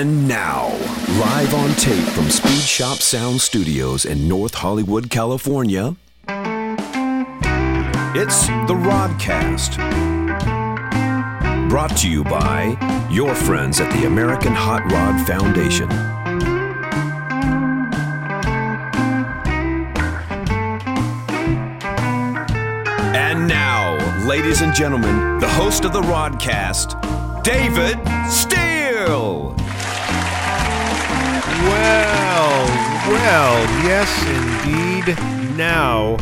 And now, live on tape from Speed Shop Sound Studios in North Hollywood, California, it's the Rodcast. Brought to you by your friends at the American Hot Rod Foundation. And now, ladies and gentlemen, the host of the Rodcast, David Steele. Well, well, yes, indeed. Now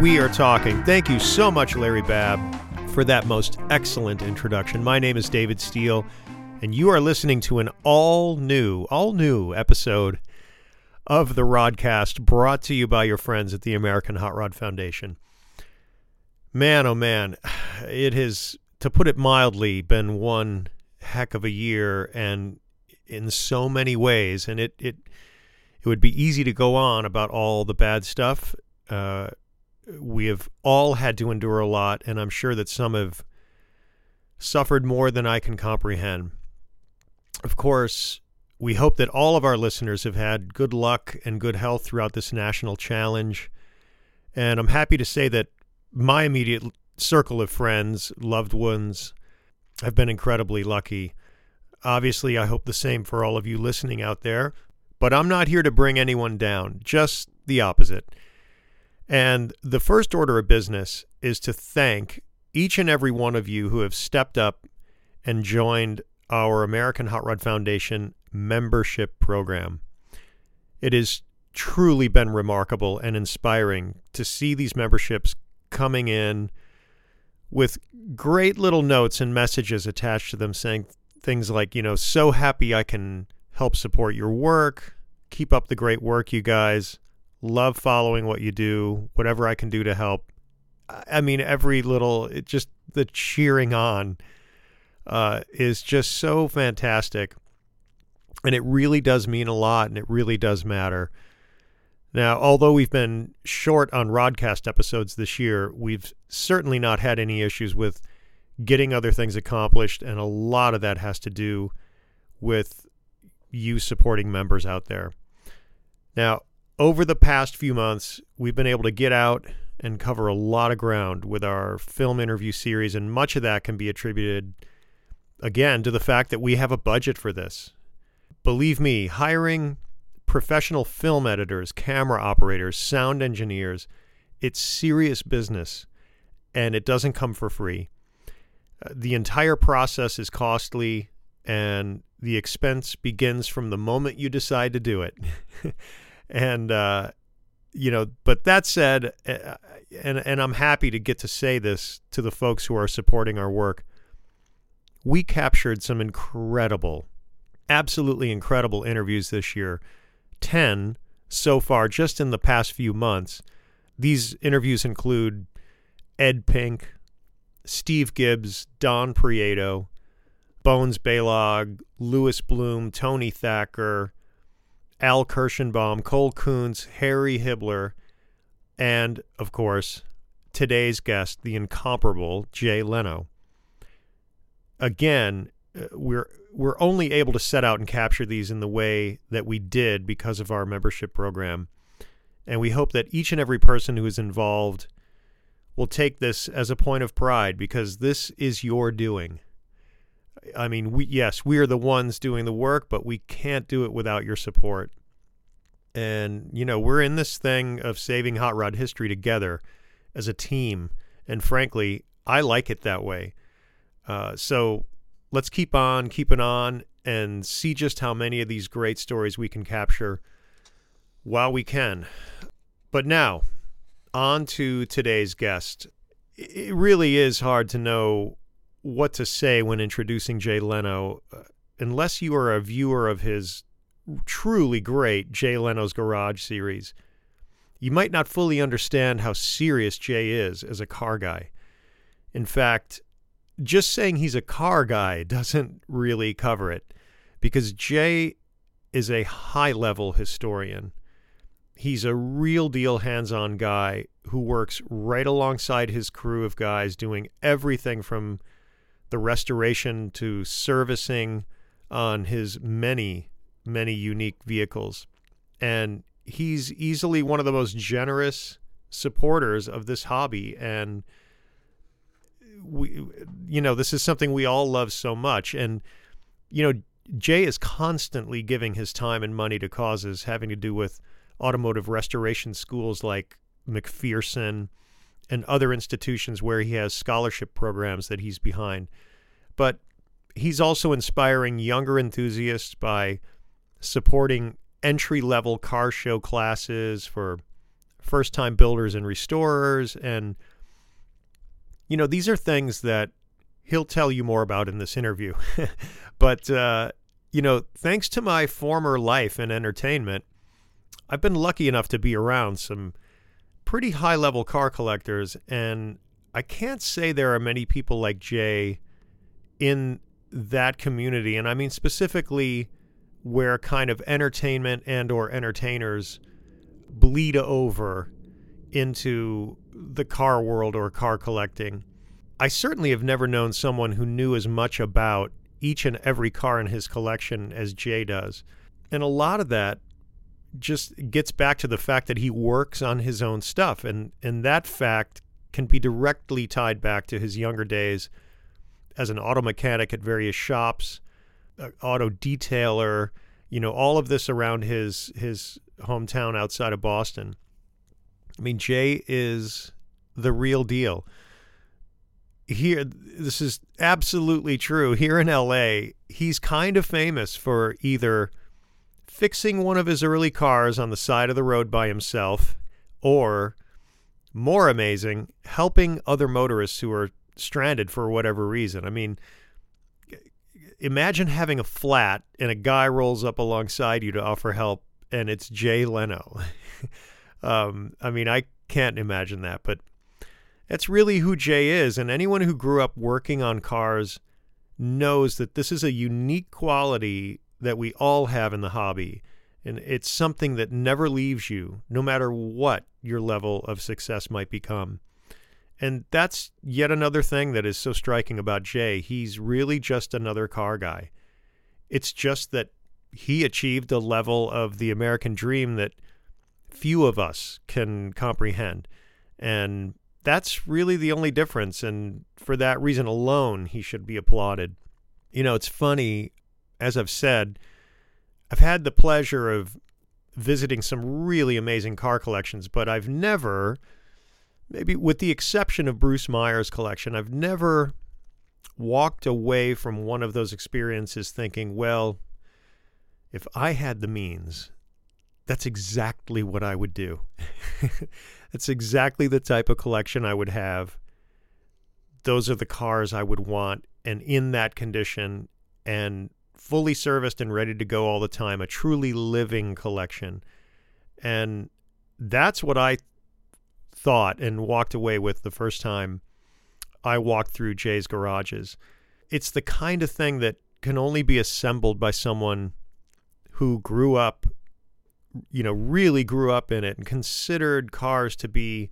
we are talking. Thank you so much, Larry Babb, for that most excellent introduction. My name is David Steele, and you are listening to an all new, all new episode of the Rodcast brought to you by your friends at the American Hot Rod Foundation. Man, oh man, it has, to put it mildly, been one heck of a year and in so many ways. And it, it, it would be easy to go on about all the bad stuff. Uh, we have all had to endure a lot, and I'm sure that some have suffered more than I can comprehend. Of course, we hope that all of our listeners have had good luck and good health throughout this national challenge. And I'm happy to say that my immediate circle of friends, loved ones, have been incredibly lucky. Obviously, I hope the same for all of you listening out there, but I'm not here to bring anyone down, just the opposite. And the first order of business is to thank each and every one of you who have stepped up and joined our American Hot Rod Foundation membership program. It has truly been remarkable and inspiring to see these memberships coming in with great little notes and messages attached to them saying things like, you know, so happy I can help support your work. Keep up the great work, you guys. Love following what you do. Whatever I can do to help. I mean, every little, it just the cheering on uh, is just so fantastic. And it really does mean a lot and it really does matter. Now, although we've been short on Rodcast episodes this year, we've certainly not had any issues with getting other things accomplished, and a lot of that has to do with you supporting members out there. Now, over the past few months, we've been able to get out and cover a lot of ground with our film interview series, and much of that can be attributed, again, to the fact that we have a budget for this. Believe me, hiring professional film editors, camera operators, sound engineers. It's serious business and it doesn't come for free. The entire process is costly and the expense begins from the moment you decide to do it. and, uh, you know, but that said, uh, and, and I'm happy to get to say this to the folks who are supporting our work. We captured some incredible, absolutely incredible interviews this year 10 so far just in the past few months. These interviews include Ed Pink, Steve Gibbs, Don Prieto, Bones Balogh, Lewis Bloom, Tony Thacker, Al Kirschenbaum, Cole Coonce, Harry Hibler, and, of course, today's guest, the incomparable Jay Leno. Again, uh, we're we're only able to set out and capture these in the way that we did because of our membership program. And we hope that each and every person who is involved will take this as a point of pride because this is your doing. I mean, we yes, we are the ones doing the work, but we can't do it without your support. And you know, we're in this thing of saving hot rod history together as a team, and frankly, I like it that way. Uh, so let's keep on keeping on and see just how many of these great stories we can capture while we can. But now, on to today's guest. It really is hard to know what to say when introducing Jay Leno, uh, unless you are a viewer of his truly great Jay Leno's Garage series. You might not fully understand how serious Jay is as a car guy. In fact, just saying he's a car guy doesn't really cover it because Jay is a high level historian. He's a real deal hands on guy who works right alongside his crew of guys doing everything from the restoration to servicing on his many, many unique vehicles. And he's easily one of the most generous supporters of this hobby. And we, you know, this is something we all love so much. And, you know, Jay is constantly giving his time and money to causes having to do with automotive restoration schools like McPherson and other institutions where he has scholarship programs that he's behind. But he's also inspiring younger enthusiasts by supporting entry level car show classes for first time builders and restorers. And, you know, these are things that he'll tell you more about in this interview. but, uh, you know, thanks to my former life in entertainment, I've been lucky enough to be around some pretty high level car collectors, and I can't say there are many people like Jay in that community. And I mean specifically where kind of entertainment and or entertainers bleed over into the car world or car collecting. I certainly have never known someone who knew as much about each and every car in his collection as Jay does. And a lot of that just gets back to the fact that he works on his own stuff and and that fact can be directly tied back to his younger days as an auto mechanic at various shops, auto detailer, you know, all of this around his his hometown outside of Boston. I mean, Jay is the real deal. Here this is absolutely true. Here in LA, he's kind of famous for either fixing one of his early cars on the side of the road by himself, or, more amazing, helping other motorists who are stranded for whatever reason. I mean, imagine having a flat and a guy rolls up alongside you to offer help, and it's Jay Leno. um, I mean, I can't imagine that, but that's really who Jay is. And anyone who grew up working on cars knows that this is a unique quality that we all have in the hobby. And it's something that never leaves you, no matter what your level of success might become. And that's yet another thing that is so striking about Jay. He's really just another car guy. It's just that he achieved a level of the American dream that few of us can comprehend. And that's really the only difference. And for that reason alone, he should be applauded. You know, it's funny as I've said, I've had the pleasure of visiting some really amazing car collections, but I've never, maybe with the exception of Bruce Meyer's collection, I've never walked away from one of those experiences thinking, well, if I had the means, that's exactly what I would do. that's exactly the type of collection I would have. Those are the cars I would want, and in that condition, and fully serviced and ready to go all the time, a truly living collection. And that's what I thought and walked away with the first time I walked through Jay's garages. It's the kind of thing that can only be assembled by someone who grew up, you know, really grew up in it and considered cars to be,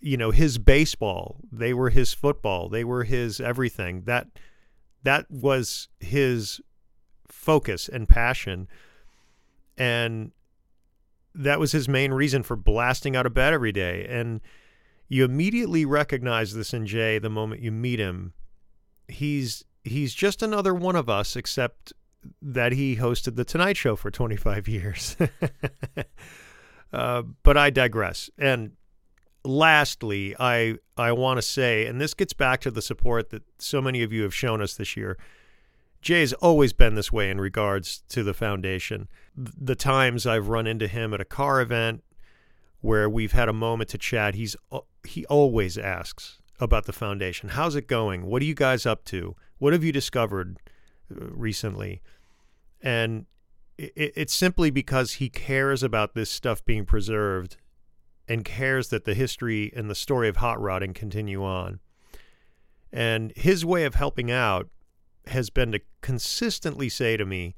you know, his baseball. They were his football. They were his everything. That that was his focus and passion. And that was his main reason for blasting out of bed every day. And you immediately recognize this in Jay the moment you meet him. He's he's just another one of us, except that he hosted the Tonight Show for 25 years. uh, but I digress. And lastly, I I want to say, and this gets back to the support that so many of you have shown us this year. Jay's always been this way in regards to the foundation. The times I've run into him at a car event where we've had a moment to chat, he's he always asks about the foundation. How's it going? What are you guys up to? What have you discovered uh, recently? And it's simply because he cares about this stuff being preserved and cares that the history and the story of hot rodding continue on. And his way of helping out has been to consistently say to me,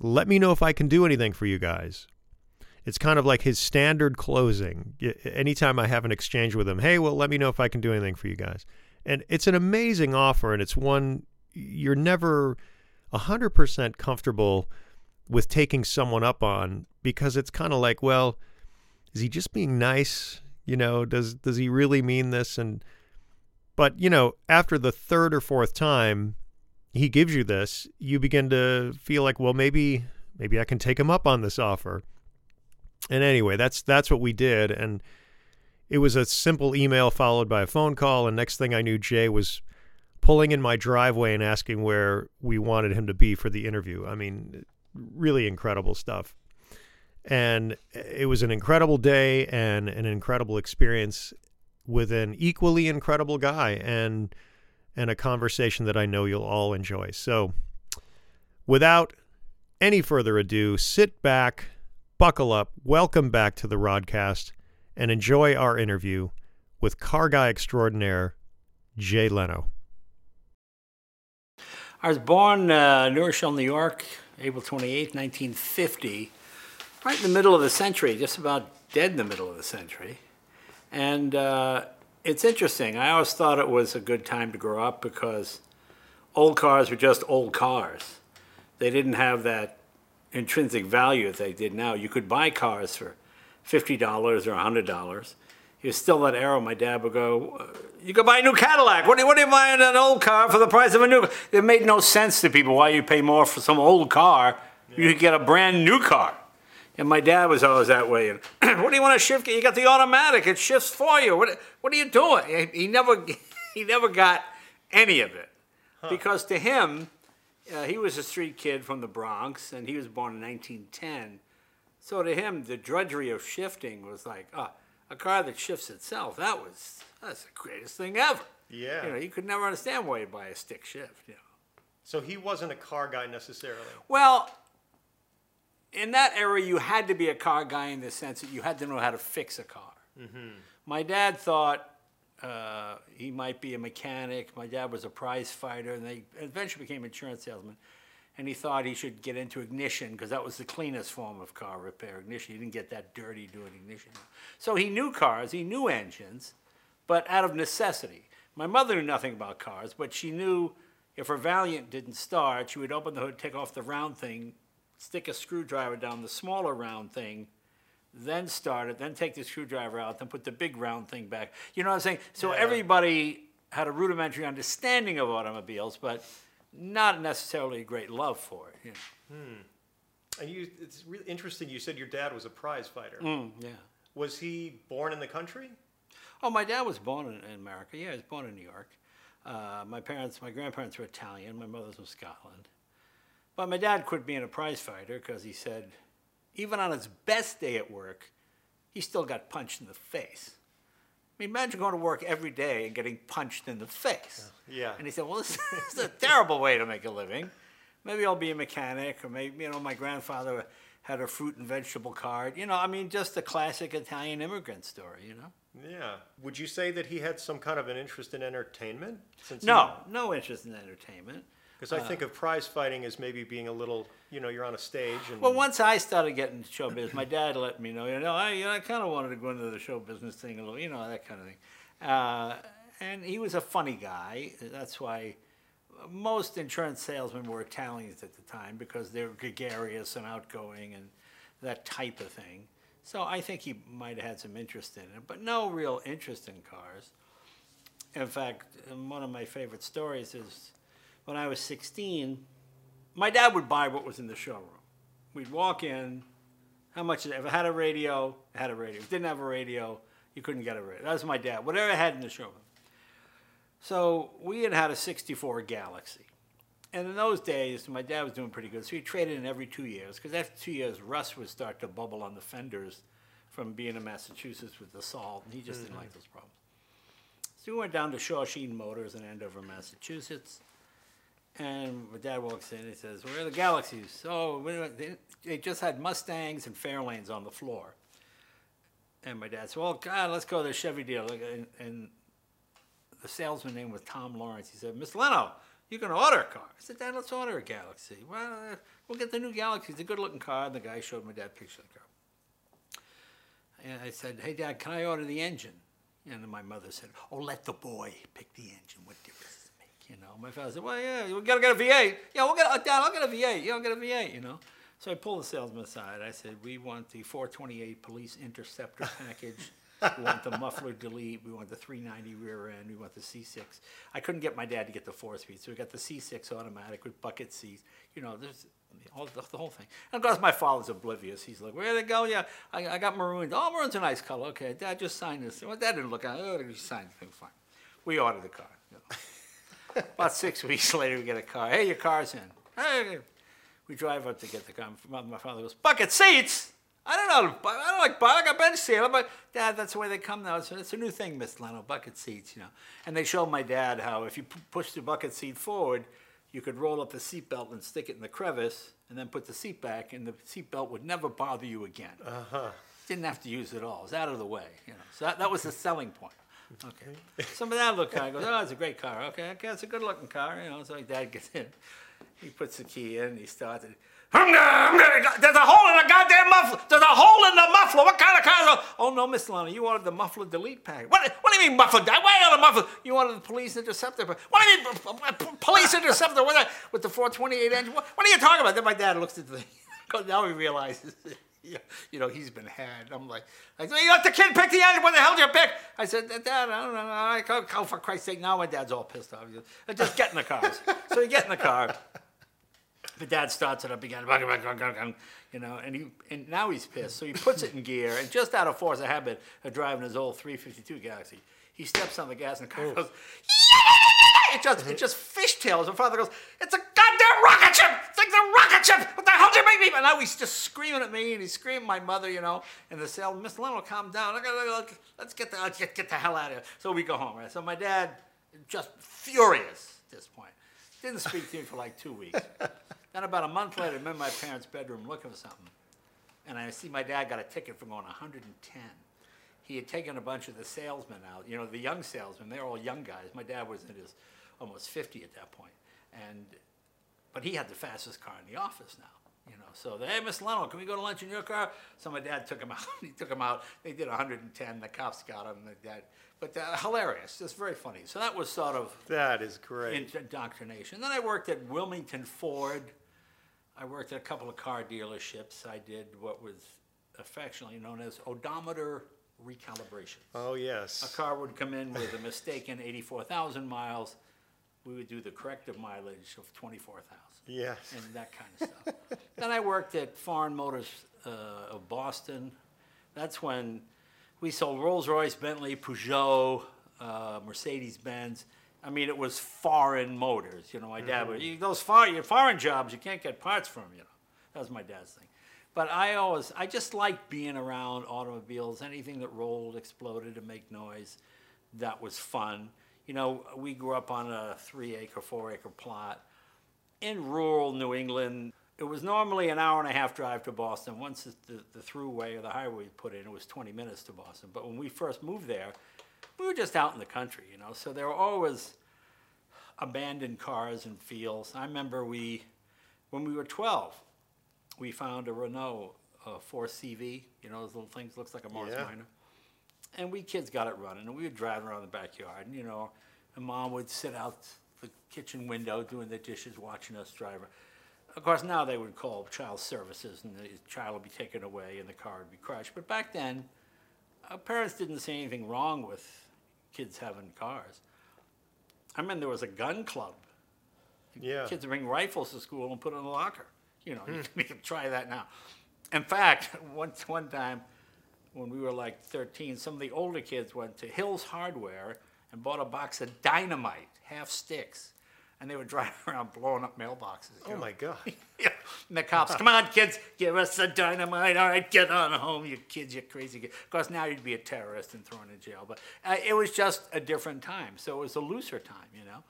let me know if I can do anything for you guys. It's kind of like his standard closing. Anytime I have an exchange with him, hey, well, let me know if I can do anything for you guys. And it's an amazing offer, and it's one you're never 100% comfortable with taking someone up on because it's kind of like, well, is he just being nice? You know, does does he really mean this? And but you know, after the third or fourth time he gives you this, you begin to feel like, well, maybe maybe I can take him up on this offer. And anyway, that's that's what we did, and it was a simple email followed by a phone call, and next thing I knew, Jay was pulling in my driveway and asking where we wanted him to be for the interview. I mean, really incredible stuff. And it was an incredible day and an incredible experience with an equally incredible guy and and a conversation that I know you'll all enjoy. So, without any further ado, sit back, buckle up, welcome back to the Rodcast, and enjoy our interview with car guy extraordinaire Jay Leno. I was born uh, Rochelle, New York, April 28, 1950, right in the middle of the century, just about dead in the middle of the century. And uh, it's interesting. I always thought it was a good time to grow up because old cars were just old cars. They didn't have that intrinsic value that they did now. You could buy cars for $50 or $100. It was still that era. My dad would go, "You could buy a new Cadillac. What are, you, what are you buying an old car for the price of a new?" car? It made no sense to people why you pay more for some old car. You could get a brand new car. And my dad was always that way. And what do you want to shift? You got the automatic; it shifts for you. What What are you doing? He never he never got any of it huh. because to him, uh, he was a street kid from the Bronx, and he was born in 1910. So to him, the drudgery of shifting was like, oh a car that shifts itself, that was that's the greatest thing ever. Yeah. You know, you could never understand why you buy a stick shift. You know. So he wasn't a car guy necessarily. Well, in that era, you had to be a car guy in the sense that you had to know how to fix a car. Mm-hmm. My dad thought uh, he might be a mechanic. My dad was a prize fighter, and they eventually became insurance salesman and he thought he should get into ignition because that was the cleanest form of car repair. Ignition, he didn't get that dirty doing ignition. So he knew cars, he knew engines, but out of necessity. My mother knew nothing about cars, but she knew if her Valiant didn't start, she would open the hood, take off the round thing, stick a screwdriver down the smaller round thing, then start it, then take the screwdriver out, then put the big round thing back. You know what I'm saying? So yeah. everybody had a rudimentary understanding of automobiles, but not necessarily a great love for it. You know. hmm. And you, it's really interesting. You said your dad was a prize fighter. Mm, yeah. Was he born in the country? Oh, my dad was born in, in America. Yeah, he was born in New York. Uh, my parents, my grandparents were Italian. My mother's from Scotland. But my dad quit being a prize fighter because he said, even on his best day at work, he still got punched in the face. I mean, imagine going to work every day and getting punched in the face. Yeah. And he said, well, this is a terrible way to make a living. Maybe I'll be a mechanic, or maybe, you know, my grandfather had a fruit and vegetable cart. You know, I mean, just the classic Italian immigrant story, you know? Yeah. Would you say that he had some kind of an interest in entertainment? Since no, he... no interest in entertainment. Because I uh, think of prize fighting as maybe being a little, you know, you're on a stage. And... Well, once I started getting into show business, my dad let me know, you know, I, you know, I kind of wanted to go into the show business thing a little, you know, that kind of thing. Uh, and he was a funny guy. That's why most insurance salesmen were Italians at the time because they were gregarious and outgoing and that type of thing. So I think he might have had some interest in it, but no real interest in cars. In fact, one of my favorite stories is when I was 16, my dad would buy what was in the showroom. We'd walk in, how much, if I had a radio, it had a radio. If it didn't have a radio, you couldn't get a radio. That was my dad, whatever I had in the showroom. So we had had a 64 Galaxie. And in those days, my dad was doing pretty good. So he traded in every two years, because after two years, rust would start to bubble on the fenders from being in Massachusetts with the salt, and he just mm-hmm. didn't like those problems. So we went down to Shawsheen Motors in Andover, Massachusetts. And my dad walks in and he says, Where are the Galaxies? Oh, they, just had Mustangs and Fairlanes on the floor. And my dad said, Well, God, let's go to the Chevy deal. And, and the salesman name was Tom Lawrence. He said, Miss Leno, you can order a car. I said, Dad, let's order a Galaxie. Well, uh, we'll get the new Galaxie. It's a good looking car. And the guy showed my dad a picture of the car. And I said, Hey, Dad, can I order the engine? And my mother said, Oh, let the boy pick the engine. What difference? You know, my father said, "Well, yeah, we gotta get a V8. Yeah, we'll get, uh, Dad, I'll get a V8. Yeah, I'll get a V8. You know." So I pulled the salesman aside. I said, "We want the 428 police interceptor package. we want the muffler delete. We want the 390 rear end. We want the C6. I couldn't get my dad to get the four speed, so we got the C6 automatic with bucket seats. You know, there's all the, the whole thing. And of course, my father's oblivious. He's like, "Where they go? Yeah, I, I got maroons. Oh, maroon's a nice color. Okay, Dad just signed this. Well, Dad didn't look at it. Oh, he signed the thing. Fine. We ordered the car. you know. About six weeks later, we get a car. Hey, your car's in. Hey, we drive up to get the car. My my father goes, bucket seats. I don't know. I don't like bucket. I got bench seat. I'm like, Dad, that's the way they come now. It's, it's a new thing, Miss Leno, bucket seats, you know. And they showed my dad how if you p- push the bucket seat forward, you could roll up the seat belt and stick it in the crevice, and then put the seat back, and the seat belt would never bother you again. Uh-huh. Didn't have to use it all. It was out of the way, you know. So that, that was the selling point. Okay. Some of that look car goes, oh, it's a great car. Okay, okay, it's a good looking car, you know. So my dad gets in. He puts the key in, he starts it. "Hum, da, hum, da, There's a hole in the goddamn muffler. There's a hole in the muffler. What kind of car is it? Oh, no, Miss Lana, you wanted the muffler delete pack. What, what do you mean muffler? Why on the muffler? You wanted the police interceptor. What do you mean police interceptor with, that, with the 428 engine? What, what are you talking about? Then my dad looks at the now he realizes, yeah, you know, he's been had. I'm like, I said, you let the kid pick the engine. What the hell did you pick? I said, Dad, I don't know. I go, oh, for Christ's sake, now my dad's all pissed off. Goes, uh, Just get in the car. so you get in the car. The dad starts it up again, you know, and he and now he's pissed. So he puts it in gear, and just out of force of habit of driving his old 352 Galaxie, he steps on the gas and the car goes. It just it just fishtails. And father goes, "It's a goddamn rocket ship! It's like the rocket ship! What the hell did you make me?" And now he's just screaming at me, and he's screaming at my mother, you know. And the salesman, oh, Miss Leno, calm down. Let's get the let's get, get the hell out of here. So we go home, right? So my dad, just furious at this point, didn't speak to me for like two weeks. then about a month later, I'm in my parents' bedroom looking for something, and I see my dad got a ticket for going 110 he had taken a bunch of the salesmen out, you know, the young salesmen, they're all young guys. My dad was in his almost 50 at that point. And, but he had the fastest car in the office now, you know. So, hey, Miss Leno, can we go to lunch in your car? So my dad took him out. he took him out. They did 110. The cops got him. The dad, but uh, hilarious, just very funny. So that was sort of That is great. indoctrination. Then I worked at Wilmington Ford. I worked at a couple of car dealerships. I did what was affectionately known as odometer recalibration. Oh yes. A yes. car would come in with a mistaken 84,000 miles. We would do the corrective mileage of 24,000 Yes. and that kind of stuff. then I worked at Foreign Motors uh, of Boston. That's when we sold Rolls Royce, Bentley, Peugeot, uh, Mercedes Benz. I mean, it was foreign motors. You know, my dad would you- those foreign foreign jobs you can't get parts from. You know, that was my dad's thing. But I always, I just liked being around automobiles. Anything that rolled, exploded, and make noise, that was fun. You know, we grew up on a three-acre, four-acre plot in rural New England, it was normally an hour and a half drive to Boston. Once the, the throughway or the highway was put in, it was 20 minutes to Boston. But when we first moved there, we were just out in the country, you know. So there were always abandoned cars and fields. I remember we, when we were 12, we found a Renault uh, 4CV, you know, those little things, looks like a Morris Yeah. Minor. And we kids got it running, and we would drive around the backyard, and you know, and mom would sit out the kitchen window doing the dishes, watching us drive. Of course, now they would call child services, and the child would be taken away, and the car would be crushed. But back then, our parents didn't see anything wrong with kids having cars. I mean, there was a gun club. Yeah. Kids would bring rifles to school and put it in a locker. You know, you, can, you can try that now. In fact, once one time when we were like 13, some of the older kids went to Hills Hardware and bought a box of dynamite, half sticks, and they were driving around blowing up mailboxes. you Oh know. my God. Yeah. And the cops, come on, kids, give us the dynamite. All right, get on home, you kids, you crazy kids. Of course, now you'd be a terrorist and thrown in jail. But uh, it was just a different time. So it was a looser time, you know.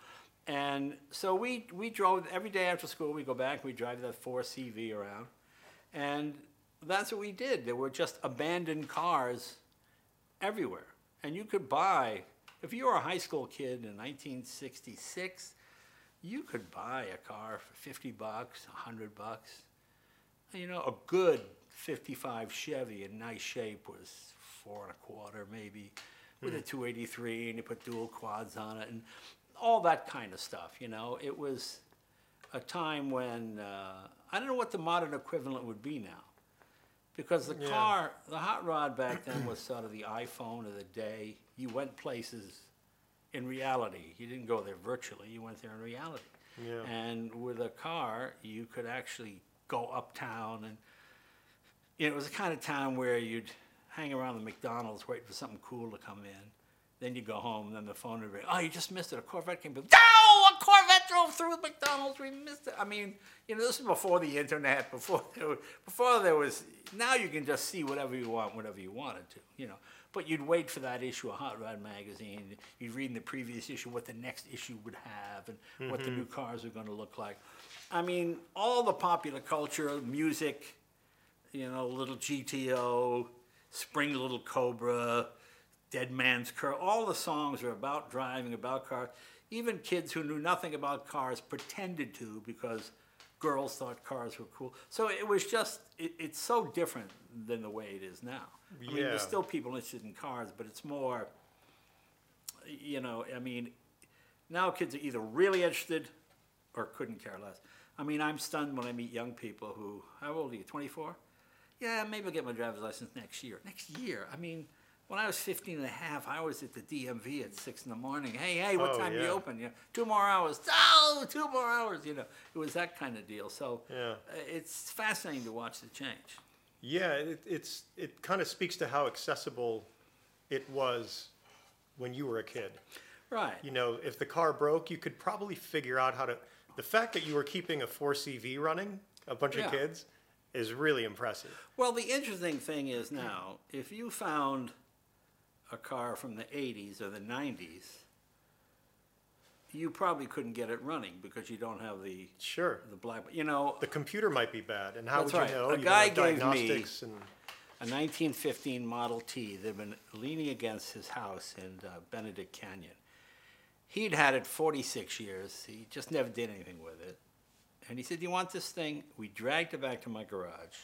And so we, we drove every day after school. We go back, we drive that 4CV around. And that's what we did. There were just abandoned cars everywhere. And you could buy, if you were a high school kid in 1966, you could buy a car for 50 bucks, 100 bucks. You know, a good 55 Chevy in nice shape was four and a quarter maybe, with a hmm. 283, and you put dual quads on it. And all that kind of stuff. You know, it was a time when uh, I don't know what the modern equivalent would be now, because the Yeah. car, the hot rod back then was sort of the iPhone of the day. You went places in reality. You didn't go there virtually. You went there in reality. Yeah. And with a car, you could actually go uptown, and you know, it was the kind of town where you'd hang around the McDonald's waiting for something cool to come in. Then you go home, and then the phone would ring. Oh, you just missed it. A Corvette came. by." No, a Corvette drove through McDonald's. We missed it. I mean, you know, this is before the internet. Before there was, before there was. Now you can just see whatever you want, whatever you wanted to. You know. But you'd wait for that issue of Hot Rod magazine. You'd read in the previous issue what the next issue would have and what the mm-hmm. new cars were going to look like. I mean, all the popular culture, music, you know, Little GTO, Spring Little Cobra, Dead Man's Curve. All the songs are about driving, about cars. Even kids who knew nothing about cars pretended to because girls thought cars were cool. So it was just, it, it's so different than the way it is now. I mean, there's still people interested in cars, but it's more, you know, I mean, now kids are either really interested or couldn't care less. I mean, I'm stunned when I meet young people who, how old are you, 24? Yeah, maybe I'll get my driver's license next year. Next year? I mean, when I was 15 and a half, I was at the DMV at 6 in the morning. Hey, hey, what Oh, time do you yeah. open? You know, two more hours. Oh, two more hours, you know. It was that kind of deal. So Yeah. uh, it's fascinating to watch the change. Yeah, it, it's it kind of speaks to how accessible it was when you were a kid. Right. You know, if the car broke, you could probably figure out how to. The fact that you were keeping a 4CV running, a bunch Yeah. of kids, is really impressive. Well, the interesting thing is now, if you found a car from the 80s or the 90s, you probably couldn't get it running because you don't have the Sure. the black. You know, The computer might be bad, and how would right. you know? A You guy gave me- diagnostics and a 1915 Model T. that had been leaning against his house in uh, Benedict Canyon. He'd had it 46 years. He just never did anything with it. And he said, "Do you want this thing?" We dragged it back to my garage.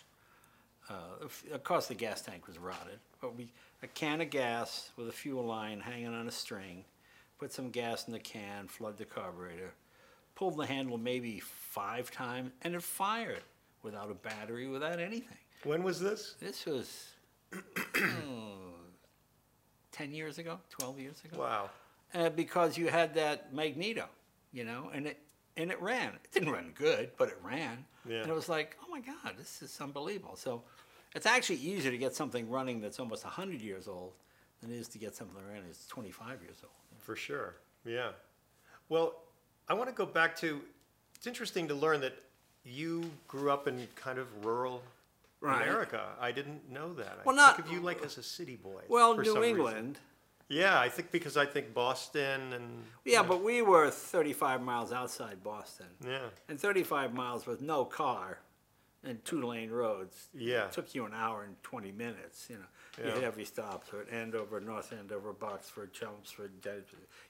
Uh, of of course, the gas tank was rotted, but we a can of gas with a fuel line hanging on a string. Put some gas in the can, flood the carburetor, pulled the handle maybe five times, and it fired without a battery, without anything. when was this? This was oh, 10 years ago, 12 years ago. Wow. Uh, because you had that magneto, you know, and it and it ran. It didn't run good, but it ran. Yeah. And it was like, oh my God, this is unbelievable. So it's actually easier to get something running that's almost 100 years old than it is to get something running that's 25 years old. For sure. Yeah. Well, I want to go back to. It's interesting to learn that you grew up in kind of rural Right. America. I didn't know that. I Well, not- think of you like as a city boy. Well, for New some reason. England. Yeah, I think because I think Boston and Yeah, but we were 35 miles outside Boston. yeah, And 35 miles with no car and two lane roads. Yeah. It took you an hour and 20 minutes, you know. You Yeah. hit every stop, so at Andover, North Andover, Boxford, Chelmsford,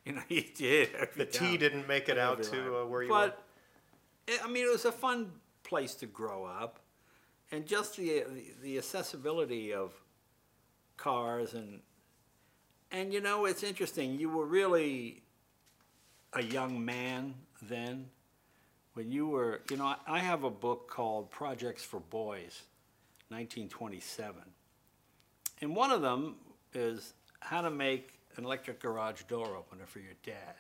you know, you hit every the T town didn't make it out every to uh, where you But, it- I mean, it was a fun place to grow up. And just the, the, the accessibility of cars and, and you know, it's interesting. You were really a young man then when you were, you know, I- have a book called Projects for Boys, 1927. And one of them is how to make an electric garage door opener for your dad.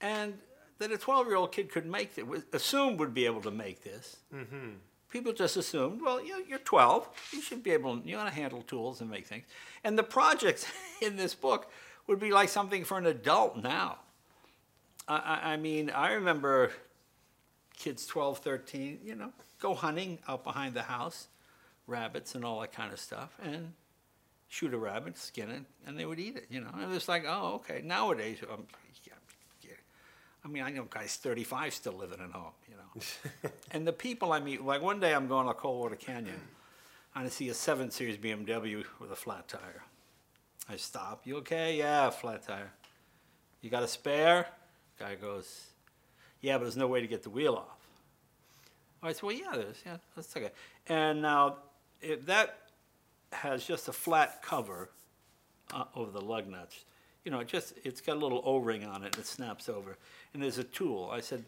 And that a 12 year old kid could make it, was assumed would be able to make this. Mm-hmm. People just assumed, well, you- you're 12, you should be able, you know to handle tools and make things. And the projects in this book would be like something for an adult now. I, I, I mean, I remember kids 12, 13, you know, go hunting out behind the house, rabbits and all that kind of stuff, and shoot a rabbit, skin it, and they would eat it, you know. And it was like, oh, okay. Nowadays, um, yeah, yeah. I mean, I know guys 35 still living at home, you know. and the people I meet, like one day I'm going to Coldwater Canyon, and I see a 7 Series BMW with a flat tire. I stop. You okay? Yeah, flat tire. You got a spare? Guy goes, yeah, but there's no way to get the wheel off. I said, well, yeah, there's. Yeah, that's okay. And now, if that has just a flat cover uh, over the lug nuts, You know, it just it's got a little O-ring on it and it snaps over. And there's a tool. I said,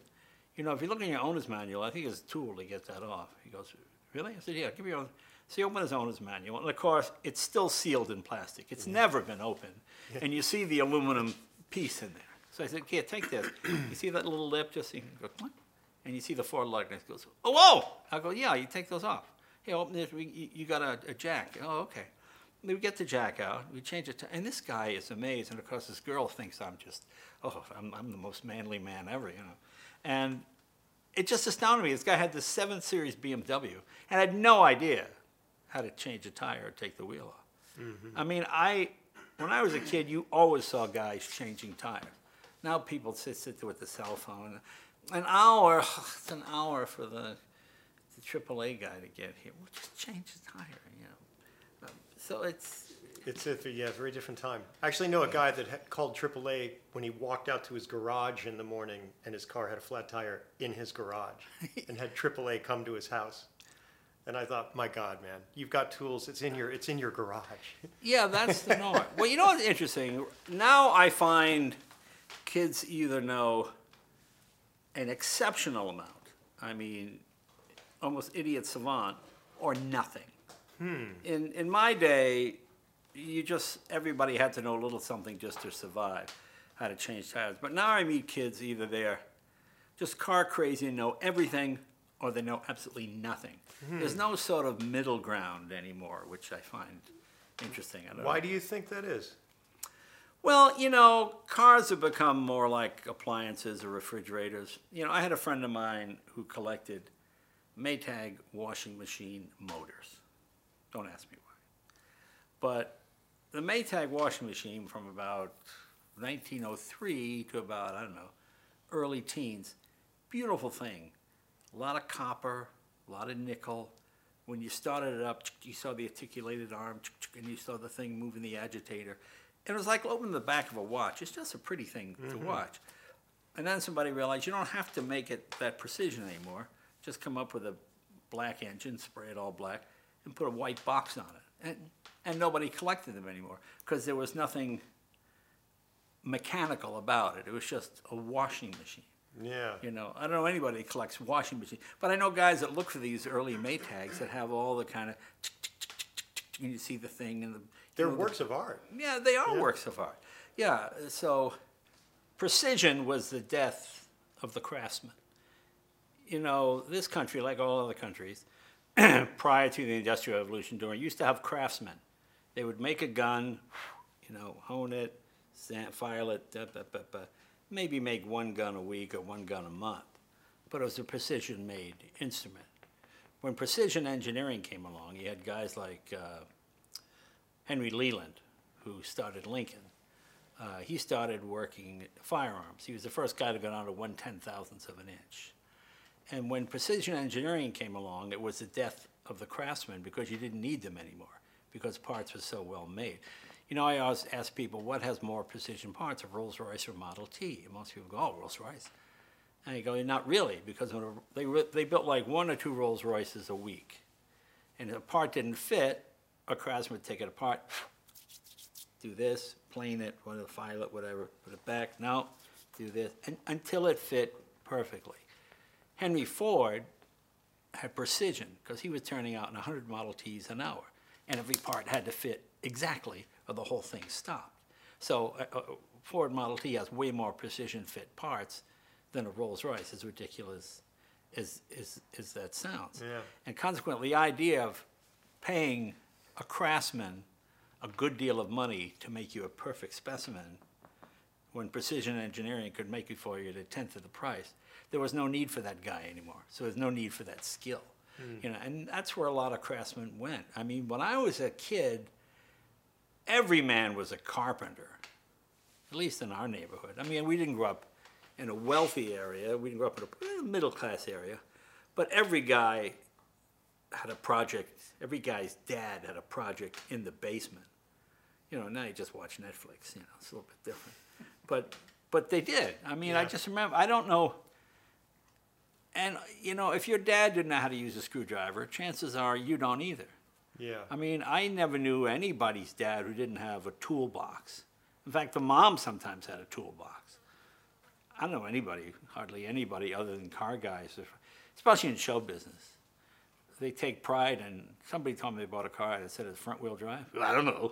you know, if you look in your owner's manual, I think there's a tool to get that off. He goes, really? I said, yeah, give me your own. So he opened his owner's manual, and of course, it's still sealed in plastic. It's never been opened, and you see the aluminum piece in there. So I said, here, take this. you see that little lip? Just see, go, "What?" and you see the four light, and it goes, oh, whoa! I go, yeah, you take those off. Hey, open this. We, you- you got a, a jack. Oh, okay. We get the jack out. We change it to, and this guy is amazed. And of course, this girl thinks I'm just, oh, I'm, I'm the most manly man ever, you know. And it just astounded me. This guy had this 7 Series BMW and had no idea how to change a tire or take the wheel off. Mm-hmm. I mean, I, when I was a kid, you always saw guys changing tires. Now people sit, sit there with the cell phone. An hour, it's an hour for the, the AAA guy to get here. Well, just change the tire, you know. Um, So it's, It's a yeah, very different time. I actually know a guy that had called AAA when he walked out to his garage in the morning and his car had a flat tire in his garage and had AAA come to his house. And I thought, my God, man, you've got tools. It's in your it's in your garage. Yeah, that's the norm. well, you know what's interesting? Now I find kids either know an exceptional amount, I mean, almost idiot savant, or nothing. Hmm. In, in my day, you just, everybody had to know a little something just to survive, how to change tires. But now I meet kids, either they're just car crazy and know everything, or they know absolutely nothing. Hmm. There's no sort of middle ground anymore, which I find interesting. I don't Why know. do you think that is? Well, you know, cars have become more like appliances or refrigerators. You know, I had a friend of mine who collected Maytag washing machine motors. Don't ask me why. But the Maytag washing machine from about 1903 to about, I don't know, early teens, beautiful thing. A lot of copper, a lot of nickel. When you started it up, you saw the articulated arm, and you saw the thing moving the agitator. It was like opening the back of a watch. It's just a pretty thing to mm-hmm. watch. And then somebody realized you don't have to make it that precision anymore. Just come up with a black engine, spray it all black, and put a white box on it. And, and nobody collected them anymore because there was nothing mechanical about it. It was just a washing machine. Yeah. You know, I don't know anybody that collects washing machines, but I know guys that look for these early Maytags that have all the kind of, you see the thing and the. They're know, the- works of art. yeah, they are Yeah. works of art. Yeah, so precision was the death of the craftsman. You know, this country, like all other countries, prior to the Industrial Revolution, during used to have craftsmen. They would make a gun, you know, hone it, file it, da, ba, ba. maybe make one gun a week or one gun a month. But it was a precision-made instrument. When precision engineering came along, you had guys like uh, Henry Leland, who started Lincoln. Uh, he started working firearms. He was the first guy to go down to one ten thousandths of an inch. And when precision engineering came along, it was the death of the craftsman because you didn't need them anymore because parts were so well made. You know, I always ask people, what has more precision parts, a Rolls Royce or Model T? And most people go, oh, Rolls Royce. And you go, not really, because they, they built like one or two Rolls Royces a week. And if a part didn't fit, a craftsman would take it apart, do this, plane it, whatever, file it, whatever, put it back, no, do this, and, until it fit perfectly. Henry Ford had precision because he was turning out 100 Model Ts an hour, and every part had to fit exactly, or the whole thing stopped. So a, a Ford Model T has way more precision fit parts than a Rolls Royce, as ridiculous as, as, as that sounds. Yeah. And consequently, the idea of paying a craftsman a good deal of money to make you a perfect specimen when precision engineering could make it for you at a tenth of the price, there was no need for that guy anymore. So there's no need for that skill. Hmm. You know, and that's where a lot of craftsmen went. I mean, when I was a kid, every man was a carpenter, at least in our neighborhood. I mean, we didn't grow up in a wealthy area. We didn't grow up in a eh, middle class area, but every guy had a project. Every guy's dad had a project in the basement. You know, now you just watch Netflix. You know, it's a little bit different. But but they did. I mean, I just remember. I don't know. And you know, if your dad didn't know how to use a screwdriver, chances are you don't either. Yeah. I mean, I never knew anybody's dad who didn't have a toolbox In fact, the mom sometimes had a toolbox. I don't know anybody, hardly anybody other than car guys, especially in show business. They take pride in. Somebody told me they bought a car that said it's front wheel drive. I don't know.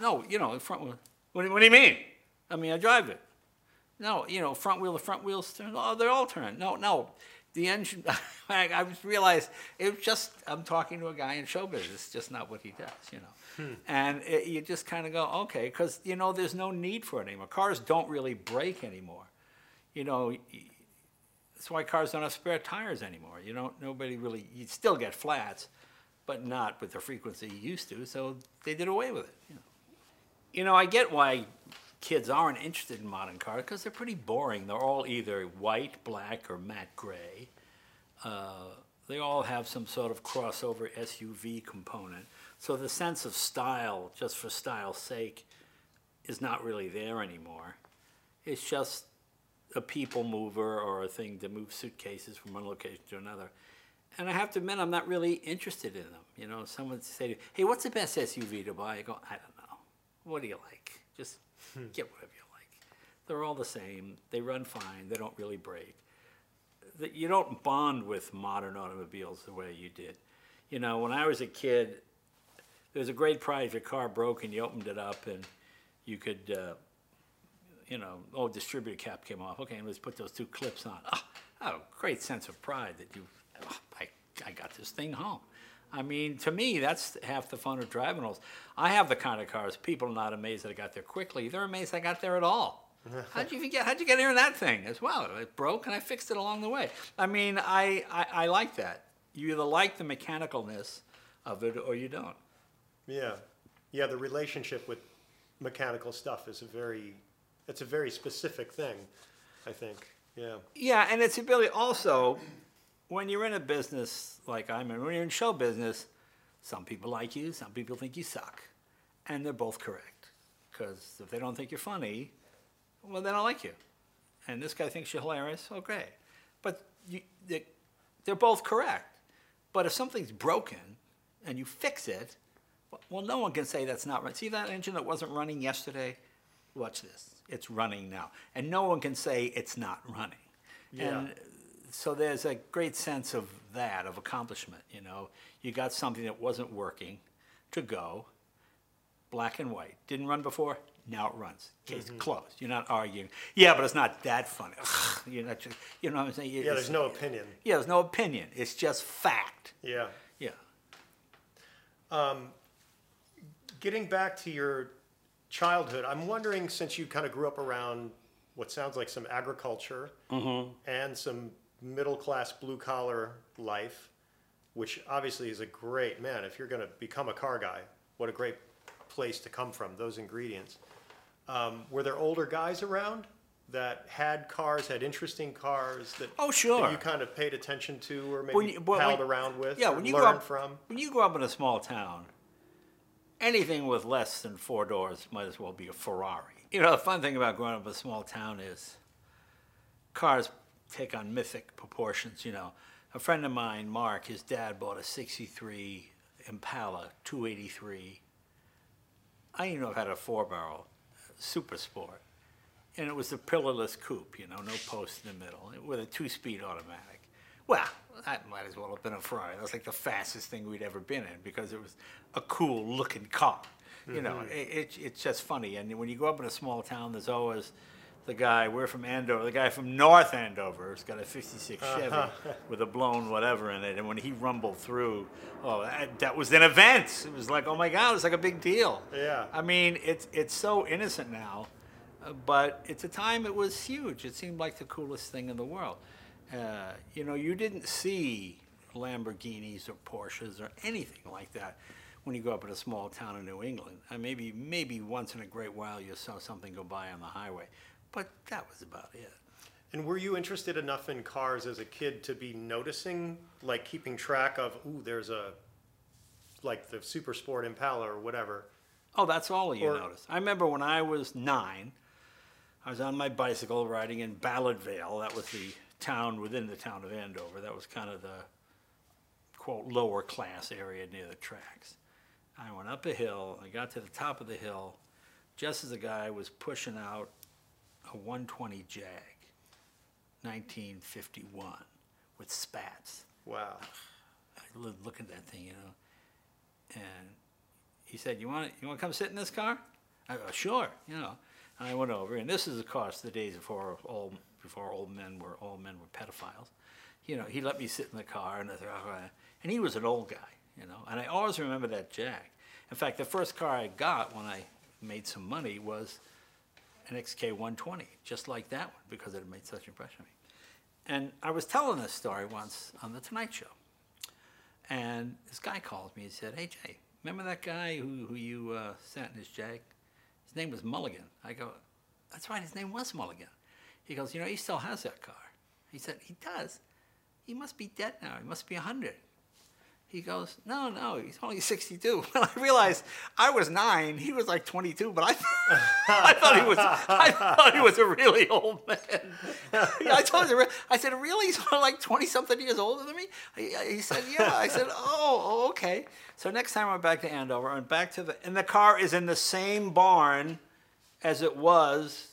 No, you know, front wheel. What, do- what do you mean? I mean, I drive it. No, you know, front wheel, the front wheels turn. Oh, they're all turned. No, no. The engine, I, I just realized it was just, I'm talking to a guy in show business, it's just not what he does, you know. Hmm. And it, you just kind of go, okay, because, you know, there's no need for it anymore. Cars don't really break anymore. You know, that's why cars don't have spare tires anymore. You don't, nobody really, you still get flats, but not with the frequency you used to, so they did away with it, you know. You know, I get why kids aren't interested in modern cars because they're pretty boring. They're all either white, black, or matte gray. Uh, they all have some sort of crossover SUV component. So the sense of style, just for style's sake, is not really there anymore. It's just a people mover or a thing to move suitcases from one location to another. And I have to admit, I'm not really interested in them. You know, someone say, to you, "Hey, what's the best SUV to buy?" I go, "I don't know. What do you like? Just get whatever you like. They're all the same. They run fine. They don't really break. You don't bond with modern automobiles the way you did. You know, when I was a kid, there was a great pride if your car broke and you opened it up and you could, uh, you know, oh, distributor cap came off. Okay, let's put those two clips on. Oh, oh great sense of pride that you, oh, I, I got this thing home. I mean, to me, that's half the fun of driving those. I have the kind of cars people are not amazed that I got there quickly. They're amazed I got there at all. How'd you even get? How'd you get here in that thing as well? It broke, and I fixed it along the way. I mean, I, I, I like that. You either like the mechanicalness of it or you don't. Yeah, yeah. The relationship with mechanical stuff is a very, it's a very specific thing, I think. Yeah. Yeah, and its ability also, when you're in a business like I'm in, when you're in show business, some people like you, some people think you suck, and they're both correct. Because if they don't think you're funny, well, they don't like you. And this guy thinks you're hilarious. Okay, but you, they, they're both correct. But if something's broken and you fix it, well, no one can say that's not right. See that engine that wasn't running yesterday? Watch this. It's running now. And no one can say it's not running. Yeah. And so there's a great sense of that, of accomplishment. You know, you got something that wasn't working to go, black and white. Didn't run before, now it runs. Case Mm-hmm. closed. You're not arguing. Yeah, but it's not that funny. Ugh, you're not just, you know what I'm saying? Yeah. There's no opinion. Yeah, there's no opinion. It's just fact. Yeah. Yeah. Um, Getting back to your childhood, I'm wondering since you kind of grew up around what sounds like some agriculture and some middle class blue collar life, which obviously is a great man. If you're going to become a car guy, what a great place to come from, those ingredients. Um, were there older guys around that had cars, had interesting cars that, Oh, sure. that you kind of paid attention to or maybe When you- palled when- around with yeah, when you learned grow up, from? When you grow up in a small town, anything with less than four doors might as well be a Ferrari. You know, the fun thing about growing up in a small town is cars take on mythic proportions. You know, a friend of mine, Mark, his dad bought a '63 Impala 283. I didn't know it had a four barrel, super sport. And it was a pillarless coupe, you know, no post in the middle, with a two speed automatic. Well, that might as well have been a Ferrari. That was like the fastest thing we'd ever been in because it was a cool looking car. You know, it, it, it's just funny. And when you grow up in a small town, there's always the guy, we're from Andover, the guy from North Andover has got a 56 Chevy with a blown whatever in it. And when he rumbled through, oh, that, that was an event. It was like, oh my God, it's like a big deal. Yeah. I mean, it's, it's so innocent now, uh, but at the time it was huge. It seemed like the coolest thing in the world. Uh, you know, you didn't see Lamborghinis or Porsches or anything like that when you grew up in a small town in New England. And maybe, maybe once in a great while you saw something go by on the highway, but that was about it. And were you interested enough in cars as a kid to be noticing, like keeping track of, ooh, there's a, like the Super Sport Impala or whatever? Oh, that's all you Or- noticed. I remember when I was nine, I was on my bicycle riding in Ballardvale. That was the town within the town of Andover. That was kind of the quote lower class area near the tracks. I went up a hill. I got to the top of the hill, just as a guy was pushing out a 120 Jag, 1951, with spats. Wow. I at that thing, you know, and he said, "You want you want to come sit in this car?" I go, "Sure," you know. And I went over, and this is of course the days before all before old men were all men were pedophiles. You know, he let me sit in the car, and I thought, "All right." and he was an old guy, you know, and I always remember that Jag. In fact, the first car I got when I made some money was an XK 120, just like that one, because it had made such an impression on me. And I was telling this story once on the Tonight Show. And this guy called me and said, Hey, Jay, remember that guy who, who you uh, sent in his Jag? His name was Mulligan. I go, That's right, his name was Mulligan. He goes, You know, he still has that car. He said, He does. He must be dead now. He must be 100. He goes, No, no, he's only 62. And I realized I was nine, he was like 22, but I, I, thought, he was, I thought he was a really old man. I told him, I said, Really? He's only like 20 something years older than me? He, he said, Yeah. I said, oh, okay. So next time I'm back to Andover, I'm back to the, and the car is in the same barn as it was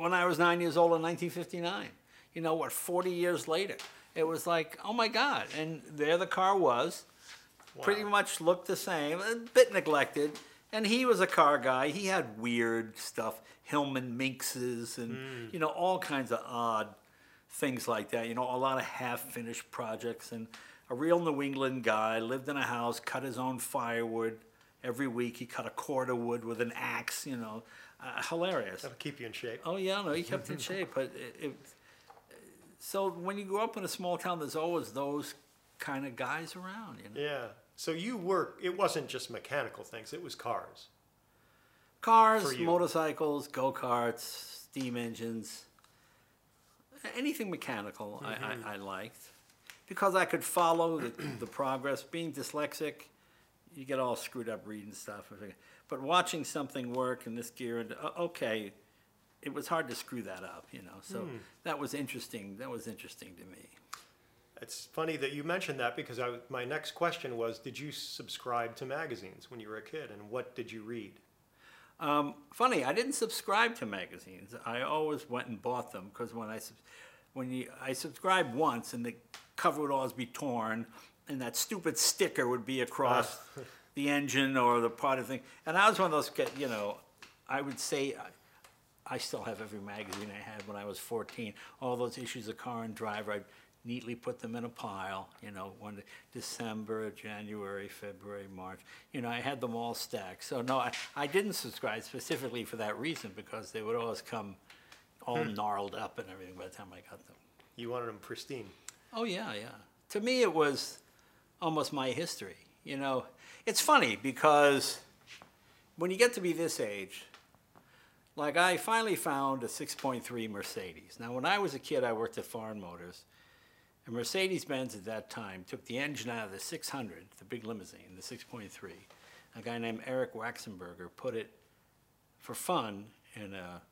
when I was nine years old in 1959. You know what? 40 years later, it was like, oh my God! And there the car was, pretty much looked the same, a bit neglected. And he was a car guy. He had weird stuff, Hillman Minxes, and hmm. you know all kinds of odd things like that. You know, a lot of half-finished projects, and a real New England guy lived in a house, cut his own firewood every week. He cut a cord of wood with an axe. You know, uh, hilarious. That'll keep you in shape. Oh yeah, no, he kept in shape. But it, it, so when you grow up in a small town, there's always those kind of guys around. You know, Yeah. So you work. It wasn't just mechanical things. It was cars. cars, motorcycles, go karts, steam engines, anything mechanical. I, I, I liked because I could follow the, the progress. Being dyslexic, you get all screwed up reading stuff. But watching something work in this gear, and uh, okay, it was hard to screw that up, you know. So that was interesting. That was interesting to me. It's funny that you mentioned that because I, my next question was, did you subscribe to magazines when you were a kid, and what did you read? Um, funny, I didn't subscribe to magazines. I always went and bought them because when I when you I subscribed once and the cover would always be torn and that stupid sticker would be across the engine or the part of the thing. And I was one of those you know, I would say I, I still have every magazine I had when I was 14. All those issues of Car and Driver, I'd neatly put them in a pile, you know, one December, January, February, March. You know, I had them all stacked. So no, I, I didn't subscribe specifically for that reason because they would always come all hmm. gnarled up and everything by the time I got them. You wanted them pristine. Oh yeah, yeah. To me, it was almost my history. You know, it's funny because when you get to be this age, like I finally found a 6.3 Mercedes. Now, when I was a kid, I worked at Foreign Motors, and Mercedes-Benz at that time took the engine out of the 600, the big limousine, the 6.3. A guy named Eric Waxenberger put it for fun in a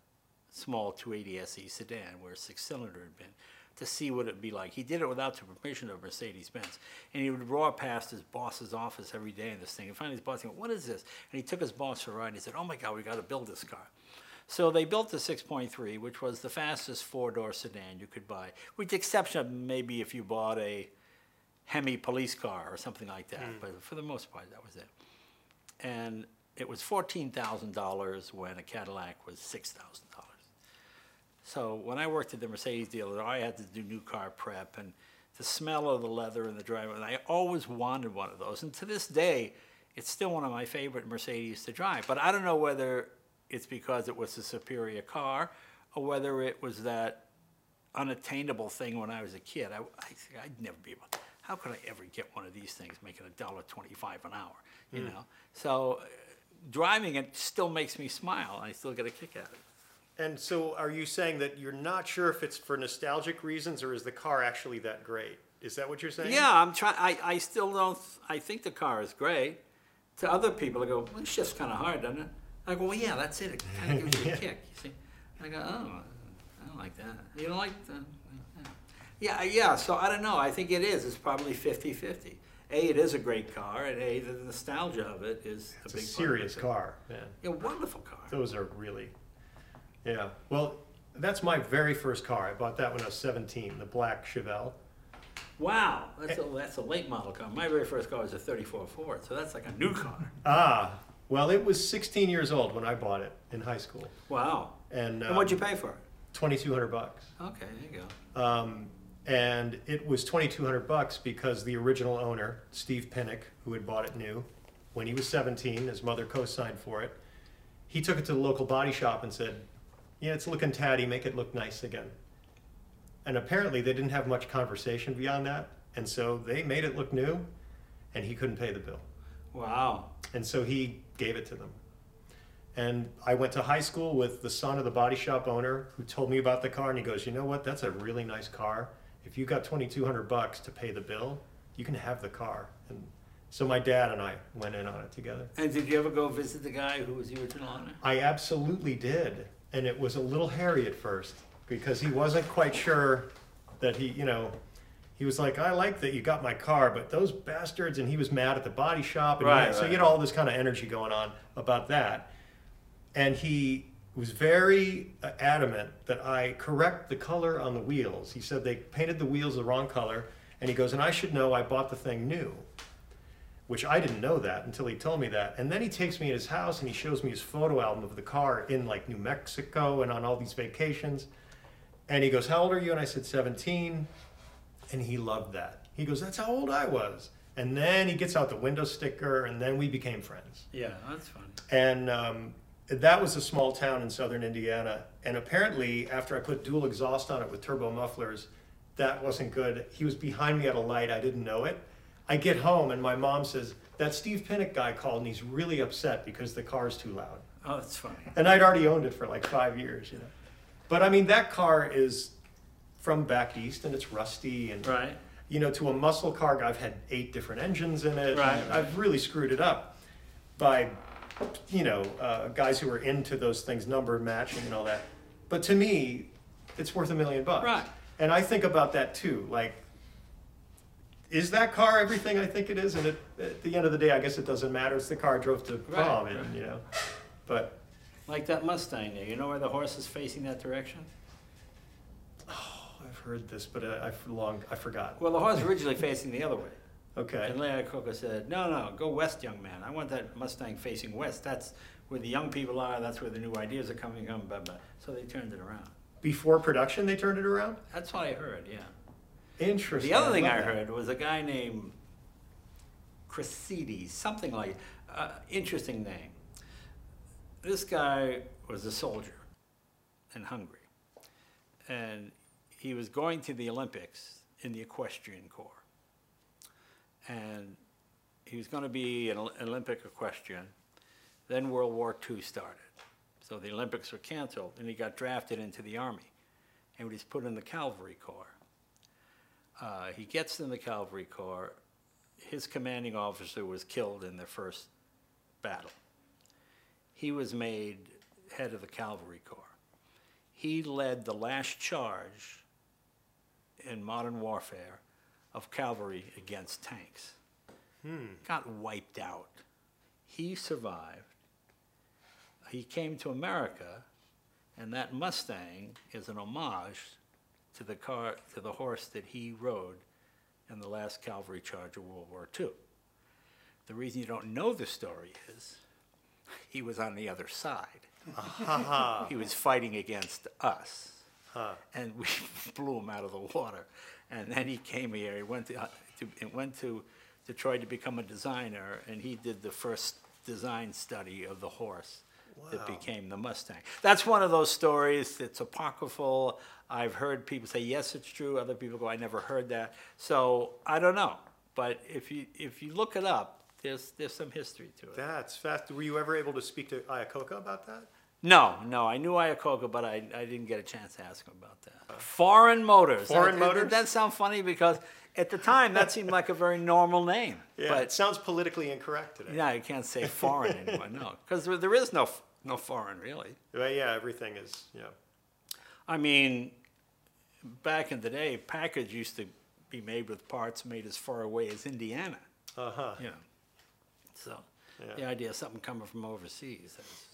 small 280 SE sedan where a six-cylinder had been to see what it'd be like. He did it without the permission of Mercedes-Benz, and he would roar past his boss's office every day in this thing. And finally, his boss said, "What is this?" And he took his boss for a ride. And he said, "Oh my God, we got to build this car." So they built the 6.3, which was the fastest four-door sedan you could buy, with the exception of maybe if you bought a Hemi police car or something like that. Mm. But for the most part, that was it. And it was $14,000 when a Cadillac was $6,000. So when I worked at the Mercedes dealer, I had to do new car prep and the smell of the leather and the driver, and I always wanted one of those. And to this day, it's still one of my favorite Mercedes to drive. But I don't know whether it's because it was a superior car or whether it was that unattainable thing when I was a kid. I, I, I'd never be able. How could I ever get one of these things making a dollar twenty-five an hour? You know, so uh, driving it still makes me smile. I still get a kick out of it. And so, are you saying that you're not sure if it's for nostalgic reasons or is the car actually that great? Is that what you're saying? Yeah, I'm trying. I, I still don't. I think the car is great. To other people, I go, well, it's just kind of hard, doesn't it? I go, well, yeah, that's it. It kind of gives you a kick. You see? I go, oh, I don't like that. You don't like that? Yeah, yeah. So I don't know. I think it is. It's probably 50-50. A, it is a great car, and A, the nostalgia of it is It's a a big serious part of car, man. A wonderful car. Those are really, yeah. Well, that's my very first car. I bought that when I was 17, the black Chevelle. Wow, that's a, that's a late model car. My very first car was a 34 Ford, so that's like a new car. Ah, well, it was 16 years old when I bought it in high school, Wow. and, And what'd you um, pay for it? 2,200 bucks. Okay, there you go. Um, and it was 2,200 bucks because the original owner, Steve Pinnock, who had bought it new, when he was 17, his mother co-signed for it. He took it to the local body shop and said, "Yeah, it's looking tatty. Make it look nice again." And apparently, they didn't have much conversation beyond that, and so they made it look new, and he couldn't pay the bill. Wow. And so he gave it to them. And I went to high school with the son of the body shop owner who told me about the car. And he goes, You know what? That's a really nice car. If you got 2200 bucks to pay the bill, you can have the car. And so my dad and I went in on it together. And did you ever go visit the guy who was the original owner? I absolutely did. And it was a little hairy at first because he wasn't quite sure that he, you know, he was like, I like that you got my car, but those bastards, and he was mad at the body shop. And Right, had- so right. you had all this kind of energy going on about that. And he was very uh, adamant that I correct the color on the wheels. He said they painted the wheels the wrong color. And he goes, and I should know I bought the thing new which I didn't know that until he told me that. And then he takes me in his house and he shows me his photo album of the car in like New Mexico and on all these vacations. And he goes, How old are you? And I said, 17. And he loved that. He goes, That's how old I was. And then he gets out the window sticker and then we became friends. Yeah, that's fun. And um, that was a small town in southern Indiana. And apparently, after I put dual exhaust on it with turbo mufflers, that wasn't good. He was behind me at a light. I didn't know it. I get home and my mom says, That Steve Pinnock guy called and he's really upset because the car's too loud. Oh, that's funny. And I'd already owned it for like five years, you know. But I mean, that car is from back east and it's rusty and Right. you know, to a muscle car, I've had eight different engines in it. Right, I've really screwed it up by, you know, uh, guys who are into those things, number matching and all that. But to me, it's worth a million bucks. Right. And I think about that too. Like, is that car everything I think it is? And it, at the end of the day, I guess it doesn't matter. It's the car I drove to Right, prom in, right. you know. But Like that Mustang there. You know where the horse is facing that direction? Oh, I've heard this, but I, I've long, I forgot. Well, the horse originally facing the other way. Okay. And Lee Iacocca said, no, no, go west, young man. I want that Mustang facing west. That's where the young people are. That's where the new ideas are coming from. Blah, blah. So they turned it around. Before production, they turned it around? That's what I heard, yeah. Interesting. The other thing love I heard was a guy named Keresztes, something like, uh, interesting name. This guy was a soldier in Hungary. And he was going to the Olympics in the equestrian corps. And he was going to be an Olympic equestrian. Then World War II started. So the Olympics were canceled, and he got drafted into the Army. And he was put in the Cavalry Corps. Uh, he gets in the Cavalry Corps. His commanding officer was killed in the first battle. He was made head of the Cavalry Corps. He led the last charge in modern warfare of cavalry against tanks. Got wiped out. He survived. He came to America, and that Mustang is an homage to the car to the horse that he rode in the last cavalry charge of World War II. The reason you don't know the story is he was on the other side. he was fighting against us, and we blew him out of the water. And then he came here. He went to, uh, to went to Detroit to become a designer, and he did the first design study of the horse that became the Mustang. That's one of those stories that's apocryphal. I've heard people say yes, it's true. Other people go, I never heard that. So I don't know. But if you if you look it up, there's there's some history to it. That's fast. Were you ever able to speak to Iacocca about that? No, no, I knew Iacocca, but I, I didn't get a chance to ask him about that. Foreign Motors. Foreign That- Motors? Did that sound funny? Because at the time, that seemed like a very normal name. Yeah, but, it sounds politically incorrect today. yeah, you can't say foreign anymore, no. Because there, there is no, no foreign, really. Well, yeah, everything is, yeah. I mean, back in the day, Packard used to be made with parts made as far away as Indiana. Uh huh. Yeah. so Yeah. the idea of something coming from overseas. That's,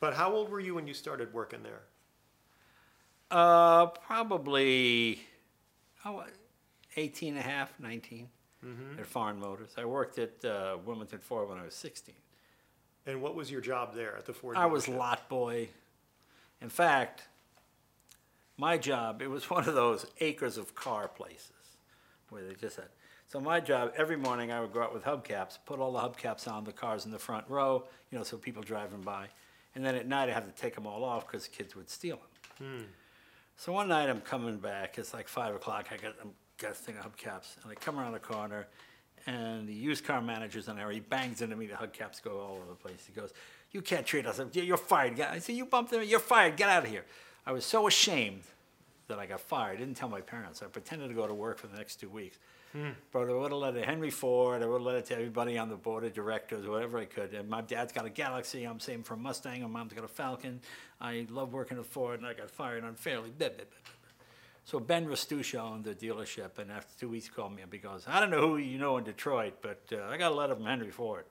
But how old were you when you started working there? uh, probably oh, 18 and a half, 19 Mm-hmm. at Foreign Motors. I worked at uh, Wilmington Ford when I was 16. And what was your job there at the Ford? I was lot boy. In fact, my job, it was one of those acres of car places where they just had. So my job, every morning I would go out with hubcaps, put all the hubcaps on the cars in the front row, you know, so people driving by. And then at night I have to take them all off because kids would steal them. Hmm. So one night I'm coming back, it's like five o'clock, I got, I'm got a thing of hubcaps, and I come around the corner, and the used car manager's in there, he bangs into me, the hubcaps go all over the place. He goes, you can't treat us, you're fired. I said, you bumped me, you're fired, get out of here. I was so ashamed that I got fired, I didn't tell my parents, I pretended to go to work for the next two weeks. Hmm. But I would have let it Henry Ford, I would have let it to everybody on the board of directors, whatever I could. And my dad's got a Galaxie, I'm saving for a Mustang, my mom's got a Falcon. I love working at Ford, and I got fired unfairly. Blah, blah, blah. So Ben Rastuccia owned the dealership, and after two weeks called me up. He goes, I don't know who you know in Detroit, but uh, I got a letter from Henry Ford.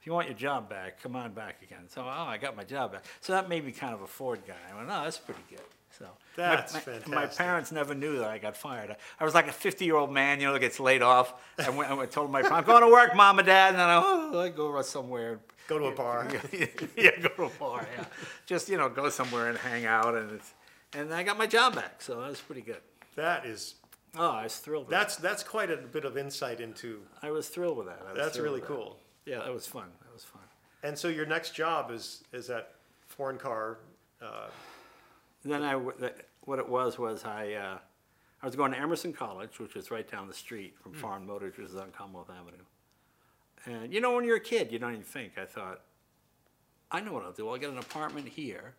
If you want your job back, come on back again. So, oh, I got my job back. So that made me kind of a Ford guy. I went, oh, that's pretty good. So my- That's my, My fantastic. parents never knew that I got fired. I, I was like a 50-year-old man, you know, that gets laid off. I went, I told my parents, I'm going to work, mom and dad, and then I, oh, I go somewhere. Go to a bar. yeah, go to a bar. Yeah, just you know, go somewhere and hang out, and it's, and I got my job back, so that was pretty good. That is Oh, I was thrilled. With that's that's quite a bit of insight into. that. I was thrilled with that. I was That's thrilled really with that. cool. Yeah, that was fun. That was fun. And so your next job is is at foreign car. Uh, Then I, w- what it was was I, uh, I was going to Emerson College, which is right down the street from Foreign Motors, which is on Commonwealth Avenue. And you know, when you're a kid, you don't even think. I thought, I know what I'll do. I'll get an apartment here,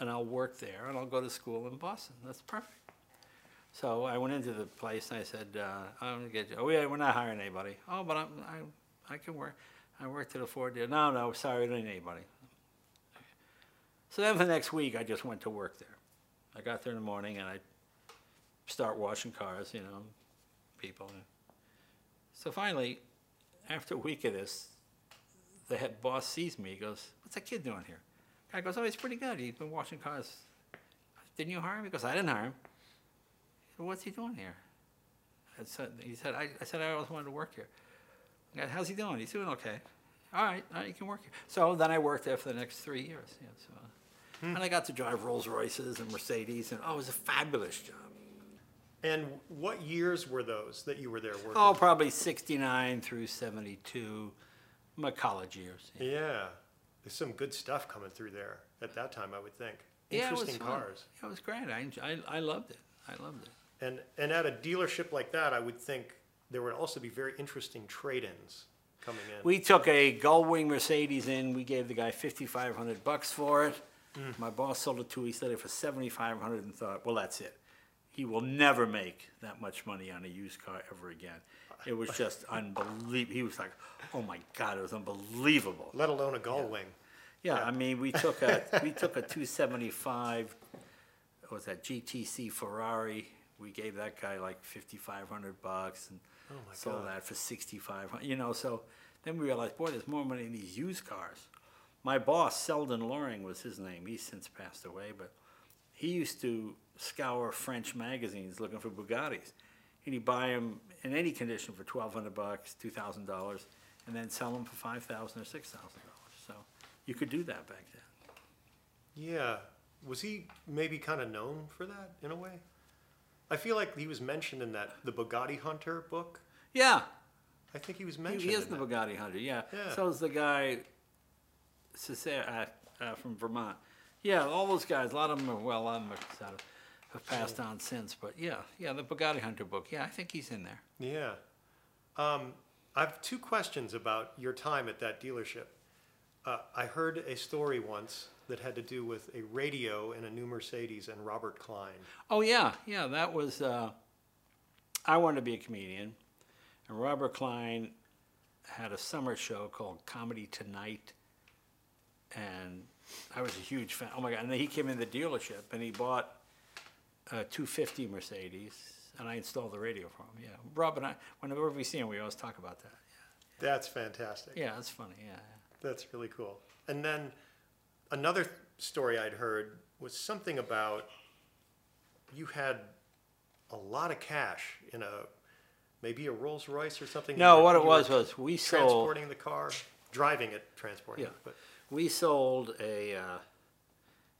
and I'll work there, and I'll go to school in Boston. That's perfect. So I went into the place and I said, uh, I'm gonna get you. Oh yeah, we're not hiring anybody. Oh, but I'm, I, I can work. I worked at a Ford dealer. No, no, sorry, we don't need anybody. So then the next week, I just went to work there. I got there in the morning and I start washing cars, you know, people. So finally, after a week of this, the head boss sees me. He goes, "What's that kid doing here?" Guy goes, "Oh, he's pretty good. He's been washing cars." Didn't you hire him? He goes, "I didn't hire him." So what's he doing here? I said, he said, I, I said I always wanted to work here. I go, How's he doing? He's doing okay. All right, all right, you can work here. So then I worked there for the next three years. Yeah, so. Hmm. And I got to drive Rolls Royces and Mercedes, and oh, it was a fabulous job. and what years were those that you were there working? Oh, probably 69 through 72, my college years. Yeah, Yeah, there's some good stuff coming through there at that time. I would think. Yeah, it was Interesting fun. cars. Yeah, it was great. I, enj- I, I loved it. I loved it. And and at a dealership like that, I would think there would also be very interesting trade-ins coming in. We took a Gullwing Mercedes in. We gave the guy 5,500 bucks for it. Mm. My boss sold it to. He said it for 7,500 and thought, well, that's it. He will never make that much money on a used car ever again. It was just unbelievable. He was like, oh my God, it was unbelievable. let alone a Gullwing. Yeah, I mean, we took a we took a 275. What was that GTC Ferrari? We gave that guy like 5,500 bucks and Oh sold God. that for 6,500. You know, so then we realized, boy, there's more money in these used cars. My boss, Selden Loring, was his name. He's since passed away, but he used to scour French magazines looking for Bugattis, and he'd buy them in any condition for 1,200 bucks, 2,000 dollars, and then sell them for 5,000 or 6,000 dollars. So you could do that back then. Yeah, was he maybe kind of known for that in a way? I feel like he was mentioned in that the Bugatti Hunter book. Yeah, I think he was mentioned. he is in the that. Bugatti Hunter. Yeah. Yeah. So is the guy, Cesare, uh, uh, from Vermont. Yeah, all those guys. A lot of them are well, a lot of them are, of have passed on since. But yeah, yeah, the Bugatti Hunter book. Yeah, I think he's in there. Yeah. Um, I have two questions about your time at that dealership. Uh, I heard a story once that had to do with a radio in a new Mercedes and Robert Klein. Oh yeah, yeah. That was. Uh, I wanted to be a comedian, and Robert Klein had a summer show called Comedy Tonight, and I was a huge fan. Oh my god! And then he came in the dealership and he bought a 250 Mercedes, and I installed the radio for him. Yeah, Rob and I, whenever we see him, we always talk about that. That's fantastic. Yeah, that's funny. Yeah. That's really cool. And then another th- story I'd heard was something about you had a lot of cash in a maybe a Rolls Royce or something. No, what it was was we sold. transporting the car, driving it, transporting Yeah. it. But we sold a uh,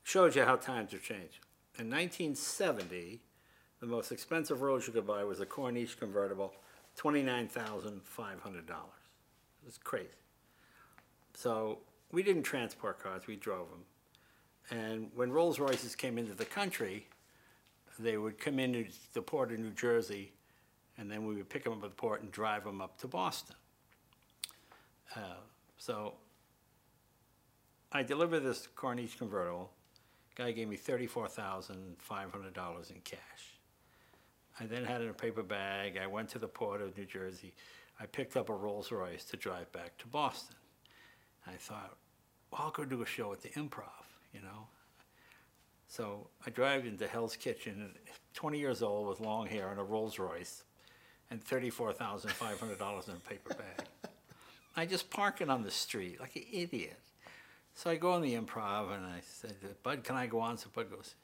shows you how times have changed. In 1970, the most expensive Rolls you could buy was a Corniche convertible, twenty-nine thousand five hundred dollars. It was crazy. So we didn't transport cars; we drove them. And when Rolls Royces came into the country, they would come into the port of New Jersey, and then we would pick them up at the port and drive them up to Boston. Uh, so I delivered this Corniche convertible. Guy gave me thirty-four thousand five hundred dollars in cash. I then had it in a paper bag. I went to the port of New Jersey. I picked up a Rolls Royce to drive back to Boston. I thought, well, I'll go do a show at the Improv, you know. So I drive into Hell's Kitchen, 20 years old with long hair and a Rolls Royce, and $34,500 in a paper bag. I just park it on the street like an idiot. So I go in the improv and I said, Bud, can I go on? So Bud goes, this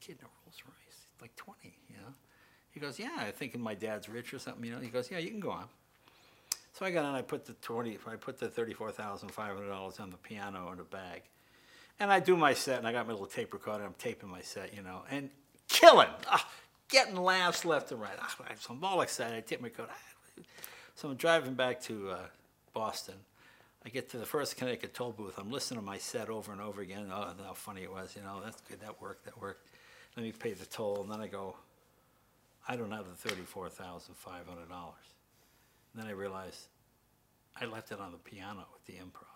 kid in a Rolls Royce, he's like 20, you know? He goes, yeah, I thinking my dad's rich or something, you know? He goes, yeah, you can go on. So I got on, I put the 20, I put the $34,500 on the piano in a bag. And I do my set and I got my little tape recorder, I'm taping my set, you know, and killing, ah, getting laughs left and right. Ah, so I'm all excited, I tip my coat. ah. So I'm driving back to uh, Boston. I get to the first Connecticut toll booth. I'm listening to my set over and over again. Oh, how funny it was. You know, that's good. That worked. That worked. Let me pay the toll. And then I go, I don't have the $34,500. Then I realize I left it on the piano at the improv.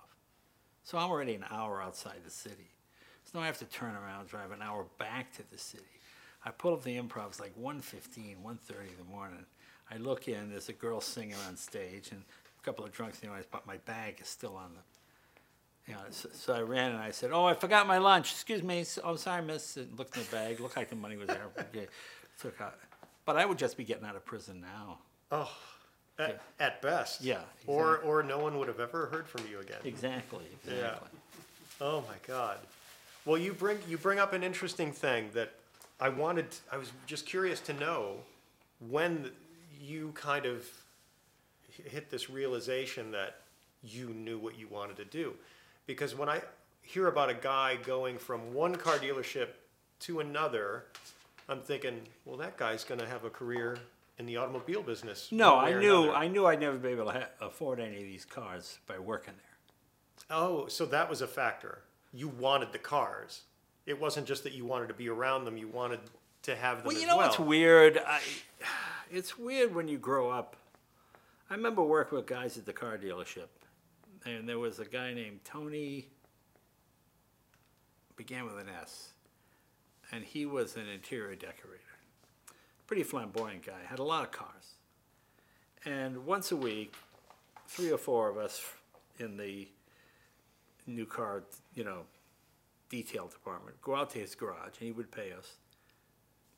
So I'm already an hour outside the city. So now I have to turn around, drive an hour back to the city. I pull up the improv, it's like 1.15, 1.30 in the morning. I look in, there's a girl singing on stage, and couple of drunks the but my bag is still on the, you know, so, so I ran and I said, oh, I forgot my lunch, excuse me, S- oh, sorry, miss, and looked in the bag, looked like the money was there. Okay, Took out, but I would just be getting out of prison now. oh, at, at best. Yeah, Or or no one would have ever heard from you again. Exactly, Yeah. exactly. Oh my God. Well, you bring you bring up an interesting thing that I wanted. I was just curious to know when you kind of hit this realization that you knew what you wanted to do, because when I hear about a guy going from one car dealership to another, I'm thinking, well, that guy's going to have a career in the automobile business. No, I knew. I knew I'd never be able to ha- afford any of these cars by working there. Oh, so that was a factor. You wanted the cars. It wasn't just that you wanted to be around them. You wanted to have them Well, you know well. what's weird? I, it's weird when you grow up. I remember working with guys at the car dealership, and there was a guy named Tony. Began with an S, and he was an interior decorator. Pretty flamboyant guy. Had a lot of cars, and once a week, three or four of us in the new car, you know, detail department go out to his garage, and he would pay us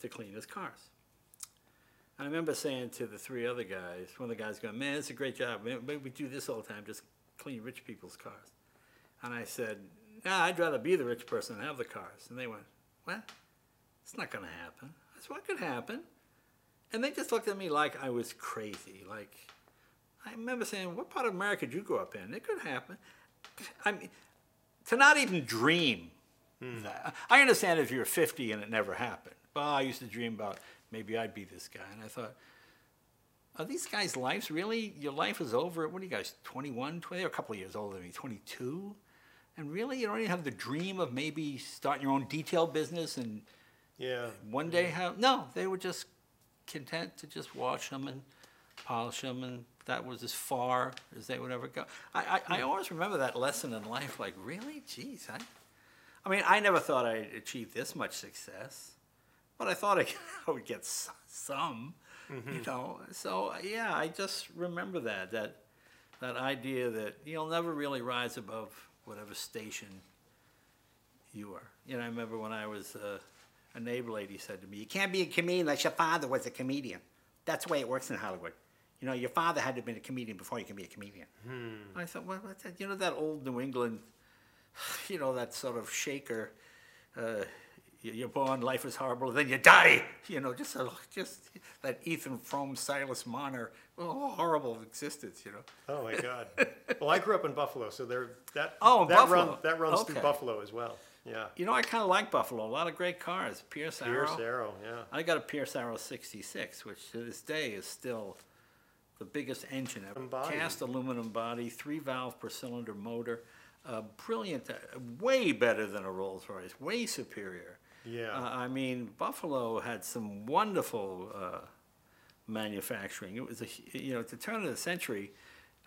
to clean his cars. I remember saying to the three other guys, one of the guys going, man, it's a great job. Man, Maybe we do this all the time, just clean rich people's cars. And I said, nah, I'd rather be the rich person and have the cars. And they went, what? It's not going to happen. I said, what could happen? And they just looked at me like I was crazy. Like, I remember saying, what part of America did you grow up in? It could happen. I mean, to not even dream hmm. that. I understand if you're 50 and it never happened. Well, I used to dream about maybe I'd be this guy. And I thought, are these guys' lives really? Your life is over. What are you guys, 21, 20? They're a couple of years older than me, 22? And really, you don't even have the dream of maybe starting your own detail business and yeah. one day have. No, they were just content to just wash them and polish them, and that was as far as they would ever go. I, I, I hmm. always remember that lesson in life. Like, really, geez, I, I mean, I never thought I'd achieve this much success, but I thought I, I would get some, you know. So yeah, I just remember that that that idea that you'll never really rise above whatever station you are. You know, I remember when I was, uh, a neighbor lady said to me, "You can't be a comedian unless your father was a comedian. That's the way it works in Hollywood. You know, your father had to have been a comedian before you can be a comedian." I thought, well, what's that? You know, that old New England, you know, that sort of shaker. Uh, you're born, life is horrible, then you die. You know, just a, just that Ethan Frome, Silas Marner, oh, horrible existence. You know. Oh my God. well, I grew up in Buffalo, so there that Oh, that Buffalo. run that runs through Buffalo as well. Yeah. You know, I kind of like Buffalo. A lot of great cars. Pierce Arrow. Pierce Arrow. Yeah. I got a Pierce Arrow 66, which to this day is still the biggest engine ever. Embodied. Cast aluminum body, three valve per cylinder motor. Uh, brilliant, uh, way better than a Rolls Royce, way superior. Yeah. Uh, I mean, Buffalo had some wonderful uh, manufacturing. It was a, you know, at the turn of the century,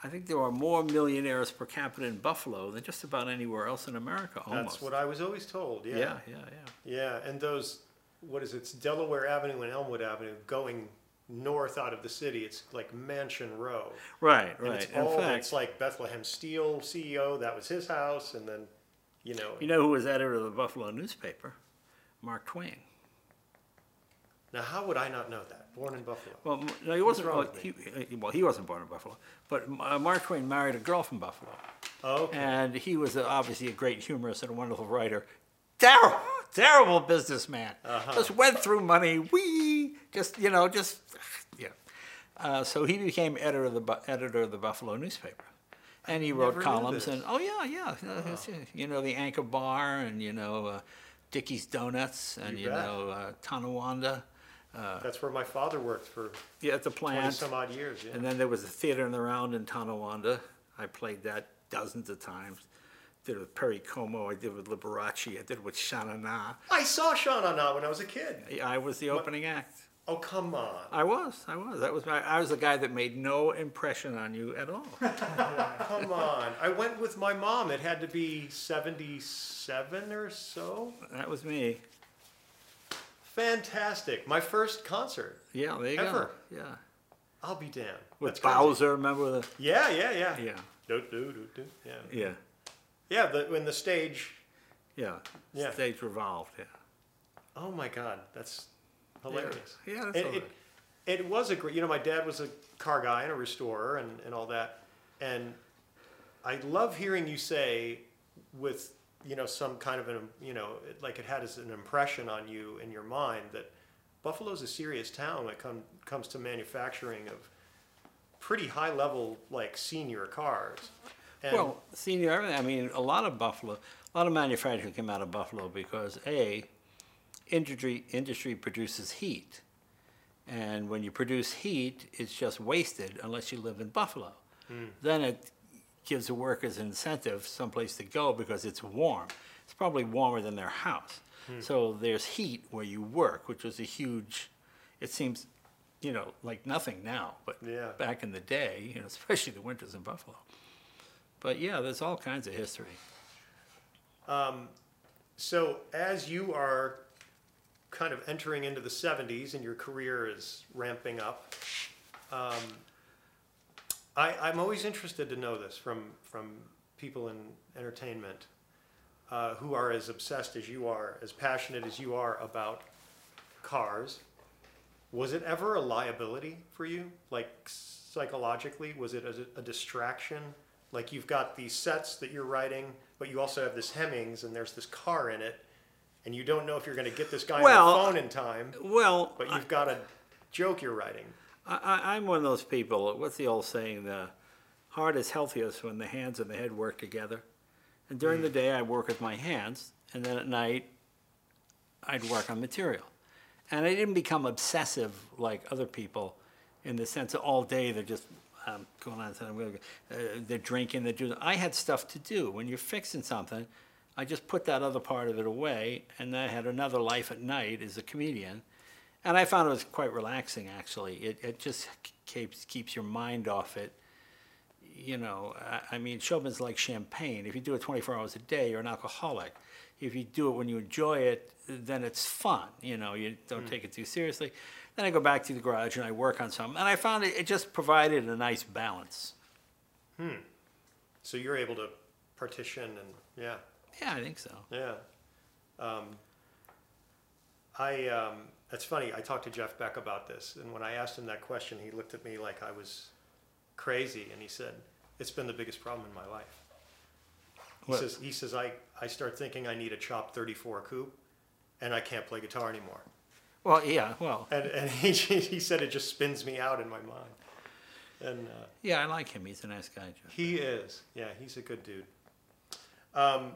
I think there were more millionaires per capita in Buffalo than just about anywhere else in America, almost. That's what I was always told. Yeah. yeah, yeah, yeah. Yeah, and those, what is it? It's Delaware Avenue and Elmwood Avenue going north out of the city. It's like Mansion Row. Right, And right. it's In all, fact, it's like Bethlehem Steel CEO, that was his house, and then, you know, You know who was editor of the Buffalo newspaper? Mark Twain. now how would I not know that? Born in Buffalo. Well, no, he wasn't. Well he, well, he wasn't born in Buffalo, but uh, Mark Twain married a girl from Buffalo, Oh, okay. and he was uh, obviously a great humorist and a wonderful writer. Terrible, terrible businessman. Uh-huh. Just went through money. Wee, just you know, just yeah. Uh, so he became editor of the Bu- editor of the Buffalo newspaper, and he wrote columns. And oh yeah, yeah, uh, you know the Anchor Bar, and you know uh, Dickie's Donuts, and You you, bet. know uh, Tonawanda. That's where my father worked for Yeah, at the 20 plant. some odd years. Yeah. And then there was a theater in the round in Tonawanda. I played that dozens of times. Did it with Perry Como. I did with Liberace. I did it with Shana Na. I saw Sean on when I was a kid. I was the opening act. Oh, come on. I was. I was. That was my. I was the guy that made no impression on you at all. Come on. I went with my mom. It had to be 77 or so. that was me. Fantastic. My first concert. Yeah, there you Ever. go. Yeah. I'll be damned. With That's crazy. Bowser, remember the? Yeah, yeah, yeah. Yeah. Do, do, do, do. Yeah. Yeah. Yeah, the, when the stage. Yeah. Yeah. Stage revolved. Yeah. Oh my God, that's hilarious. Yeah, that's it, all it, it was a great, you know, my dad was a car guy and a restorer and, and all that. And I love hearing you say with, you know, some kind of an, you know, it- like it had as an impression on you in your mind that Buffalo's a serious town when it come, comes to manufacturing of pretty high level, like senior cars. And Well, senior, everything. I mean, a lot of Buffalo, a lot of manufacturing came out of Buffalo because a industry industry produces heat, and when you produce heat, it's just wasted unless you live in Buffalo. Hmm. Then it gives the workers an incentive someplace to go because it's warm. It's probably warmer than their house. Hmm. So there's heat where you work, which was a huge. It seems, you know, like nothing now, but Yeah. back in the day, you know, especially the winters in Buffalo. But yeah, there's all kinds of history. Um, so as you are kind of entering into the 70s and your career is ramping up, um, I, I'm always interested to know this from, from people in entertainment uh, who are as obsessed as you are, as passionate as you are about cars. Was it ever a liability for you, like psychologically? Was it a, a distraction? Like you've got these sets that you're writing, but you also have this Hemmings, and there's this car in it, and you don't know if you're going to get this guy Well, on the phone in time, Well, but you've got a joke you're writing. I, I'm one of those people. What's the old saying? The heart is healthiest when the hands and the head work together. And during the day, I work with my hands, and then at night, I'd work on material. And I didn't become obsessive like other people, in the sense that all day they're just um, going on. And I'm gonna, uh, they're drinking. They're doing. I had stuff to do. When you're fixing something, I just put that other part of it away, and then I had another life at night as a comedian. And I found it was quite relaxing, actually. It, it just keeps, keeps your mind off it. You know, I, I mean, showbiz like champagne. If you do it 24 hours a day, you're an alcoholic. If you do it when you enjoy it, then it's fun. You know, you don't take it too seriously. Then I go back to the garage and I work on something. And I found it, it just provided a nice balance. Hmm. So you're able to partition and yeah. Yeah, I think so. Yeah. Um, I, um, that's funny. I talked to Jeff Beck about this, and when I asked him that question, he looked at me like I was crazy, and he said, "It's been the biggest problem in my life." He What? says, "He says I, I start thinking I need a chopped 34 coupe, and I can't play guitar anymore." Well, yeah, well, And, and he, he said it just spins me out in my mind. And uh, yeah, I like him. He's a nice guy, Jeff. he is, yeah, he's a good dude. Um,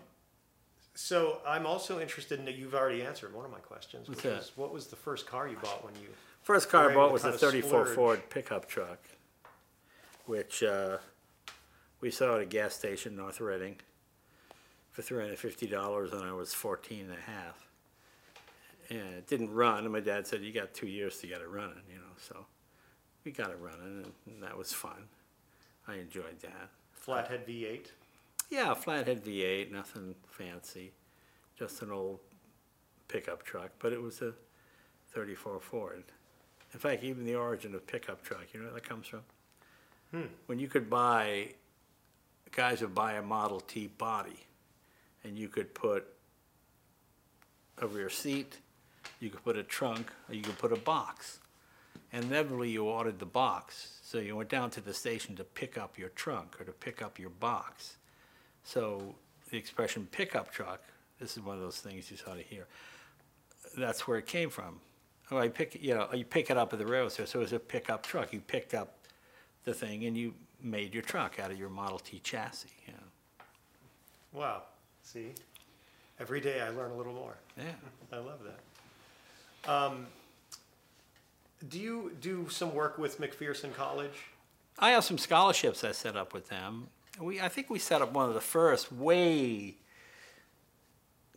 so I'm also interested in that you've already answered one of my questions, What's that? what was the first car you bought when you? First car I bought was a kind of 34 splurge? Ford pickup truck, which uh, we saw at a gas station in North Reading for $350 when I was 14 and a half. And it didn't run, and my dad said, you got two years to get it running, you know, so we got it running, and that was fun. I enjoyed that. Flathead V8. Yeah, flathead V8, nothing fancy, just an old pickup truck, but it was a 34 Ford. In fact, even the origin of pickup truck, you know where that comes from? Hmm. When you could buy, guys would buy a Model T body, and you could put a rear seat, you could put a trunk, or you could put a box. And inevitably, you ordered the box, so you went down to the station to pick up your trunk or to pick up your box. So the expression pickup truck, this is one of those things you sort of hear. That's where it came from. Oh, I pick, you know, you pick it up at the railroad station, so it was a pickup truck. You picked up the thing and you made your truck out of your Model T chassis. You know. Wow. See, every day I learn a little more. Yeah. I love that. Um, do you do some work with McPherson College? I have some scholarships I set up with them. We, I think we set up one of the first way.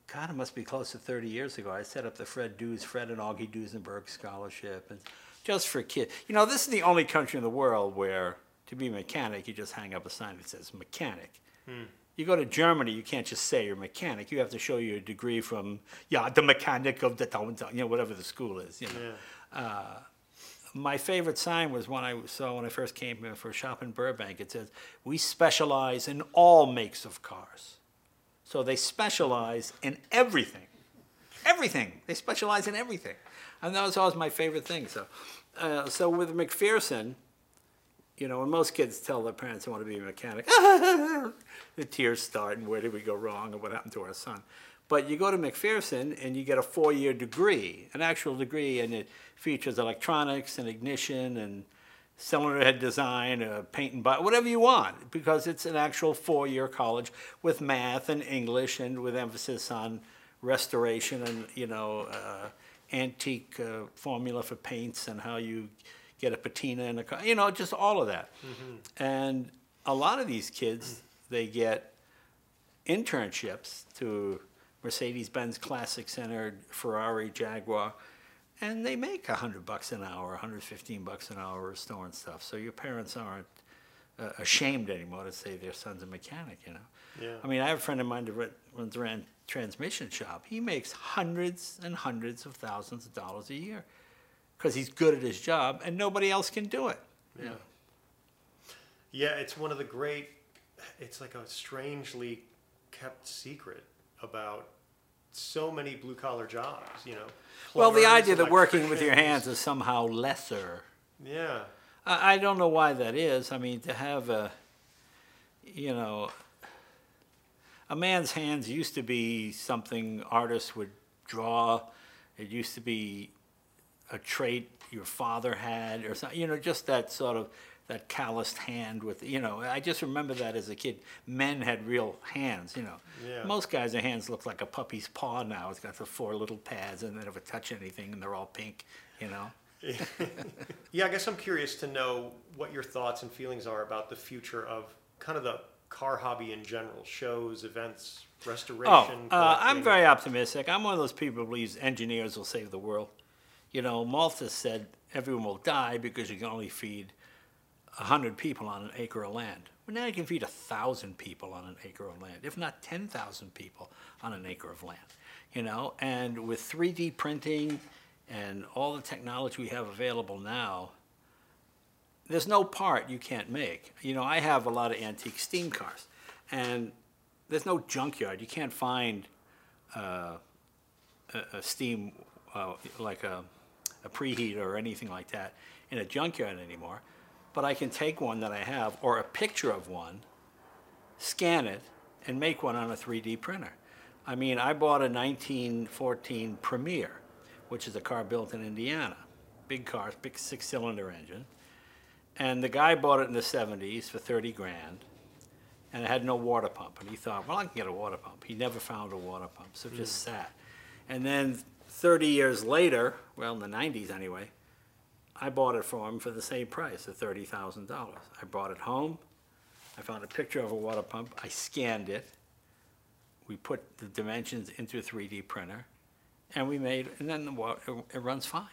God, it must be close to 30 years ago. I set up the Fred Dews, Fred and Augie Duesenberg Scholarship, and just for kids. You know, this is the only country in the world where to be a mechanic, you just hang up a sign that says mechanic. Hmm. You go to Germany, you can't just say you're a mechanic. You have to show your degree from, yeah, the mechanic of the, you know, whatever the school is. You know Yeah. Uh, my favorite sign was one I saw when I first came here for a shop in Burbank. It says, "We specialize in all makes of cars." So they specialize in everything, everything. They specialize in everything, and that was always my favorite thing. So, uh, so with McPherson, you know, when most kids tell their parents they want to be a mechanic, the tears start, and where did we go wrong, and what happened to our son? But you go to McPherson and you get a four-year degree, an actual degree, and it features electronics and ignition and cylinder head design, uh, paint and buy, whatever you want, because it's an actual four-year college with math and English and with emphasis on restoration and you know uh, antique uh, formula for paints and how you get a patina in a car, you know, just all of that. And a lot of these kids, they get internships to Mercedes-Benz Classic Center, Ferrari, Jaguar, and they make a hundred bucks an hour, 115 bucks an hour restoring stuff. So your parents aren't uh, ashamed anymore to say their son's a mechanic, you know. Yeah. I mean, I have a friend of mine that runs a transmission shop. He makes hundreds and hundreds of thousands of dollars a year because he's good at his job and nobody else can do it. Yeah. Yeah, it's one of the great. It's like a strangely kept secret about so many blue collar jobs. You know. Well, the idea that working with your hands is somehow lesser Yeah. I, I don't know why that is. I mean, to have a, you know, a man's hands used to be something artists would draw. It used to be a trait your father had, or something. You know, just that sort of that calloused hand with. You know, I just remember that as a kid. Men had real hands. You know, Yeah. most guys' their hands look like a puppy's paw now. It's got the four little pads, and they never touch anything, and they're all pink. You know. Yeah, I guess I'm curious to know what your thoughts and feelings are about the future of kind of the car hobby in general, shows, events, restoration. Oh, uh, I'm very optimistic. I'm one of those people who believes engineers will save the world. You know, Malthus said everyone will die because you can only feed 100 people on an acre of land. Well, now you can feed 1,000 people on an acre of land, if not 10,000 people on an acre of land. You know, and with 3D printing and all the technology we have available now, there's no part you can't make. You know, I have a lot of antique steam cars, and there's no junkyard. You can't find uh, a, a steam uh, like a, a preheater or anything like that in a junkyard anymore. But I can take one that I have or a picture of one, scan it, and make one on a 3D printer. I mean, I bought a 1914 Premier, which is a car built in Indiana. Big car, big six cylinder engine. And the guy bought it in the 70s for 30 grand and it had no water pump. And he thought, well, I can get a water pump. He never found a water pump, so it just hmm. sat. And then 30 years later, well, in the 90s anyway, I bought it for him for the same price of $30,000. I brought it home. I found a picture of a water pump. I scanned it. We put the dimensions into a 3D printer, and we made, and then the water, it, it runs fine.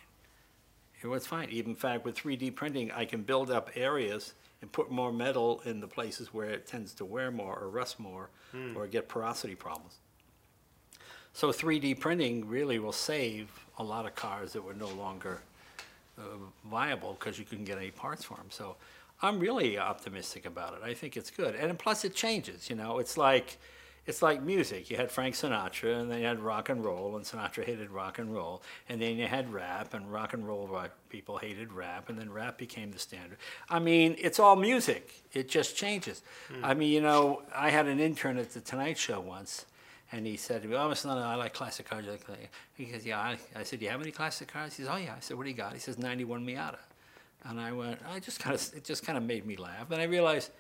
It was fine. Even in fact, with 3D printing, I can build up areas and put more metal in the places where it tends to wear more or rust more hmm. or get porosity problems. So 3D printing really will save a lot of cars that were no longer Uh, viable because you couldn't get any parts for them. So I'm really optimistic about it. I think it's good, and plus it changes. You know, it's like it's like music. You had Frank Sinatra, and then you had rock and roll, and Sinatra hated rock and roll, and then you had rap, and rock and roll rock people hated rap, and then rap became the standard. I mean, it's all music. It just changes. Hmm. I mean, you know, I had an intern at the Tonight Show once. And he said to me, oh, Mr. London, I like classic cars. Like that." He says, yeah. I, I said, do you have any classic cars? He says, oh, yeah. I said, what do you got? He says, 91 Miata. And I went, I just kind of, it just kind of made me laugh. And I realized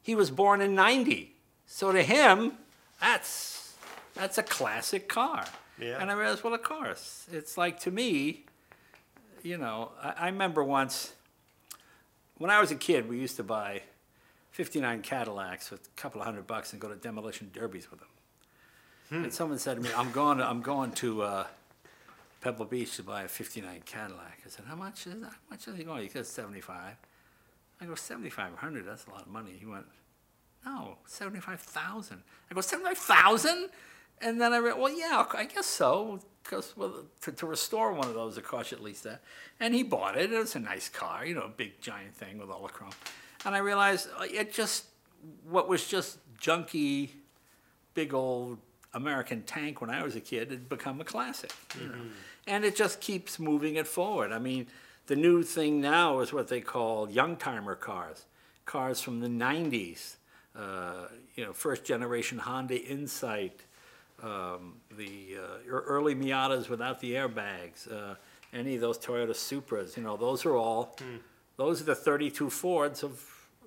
he was born in 90. So to him, that's, that's a classic car. Yeah. And I realized, well, of course. It's like to me, you know, I, I remember once, when I was a kid, we used to buy 59 Cadillacs with a couple of hundred bucks and go to demolition derbies with them. And someone said to me, I'm going to, I'm going to uh, Pebble Beach to buy a 59 Cadillac. I said, how much is? How much are they going? He said, 75. I go, 7,500, that's a lot of money. He went, no, 75,000. I go, 75,000? And then I read, well, yeah, I guess so. Because well, to, to restore one of those, it costs you at least that. And he bought it. It was a nice car, you know, a big giant thing with all the chrome. And I realized uh, it just, what was just junky, big old American tank when I was a kid had become a classic. You know? And it just keeps moving it forward. I mean, the new thing now is what they call young timer cars, cars from the 90s, uh, you know, first generation Honda Insight, um, the uh, early Miatas without the airbags, uh, any of those Toyota Supras, you know, those are all, those are the 32 Fords of,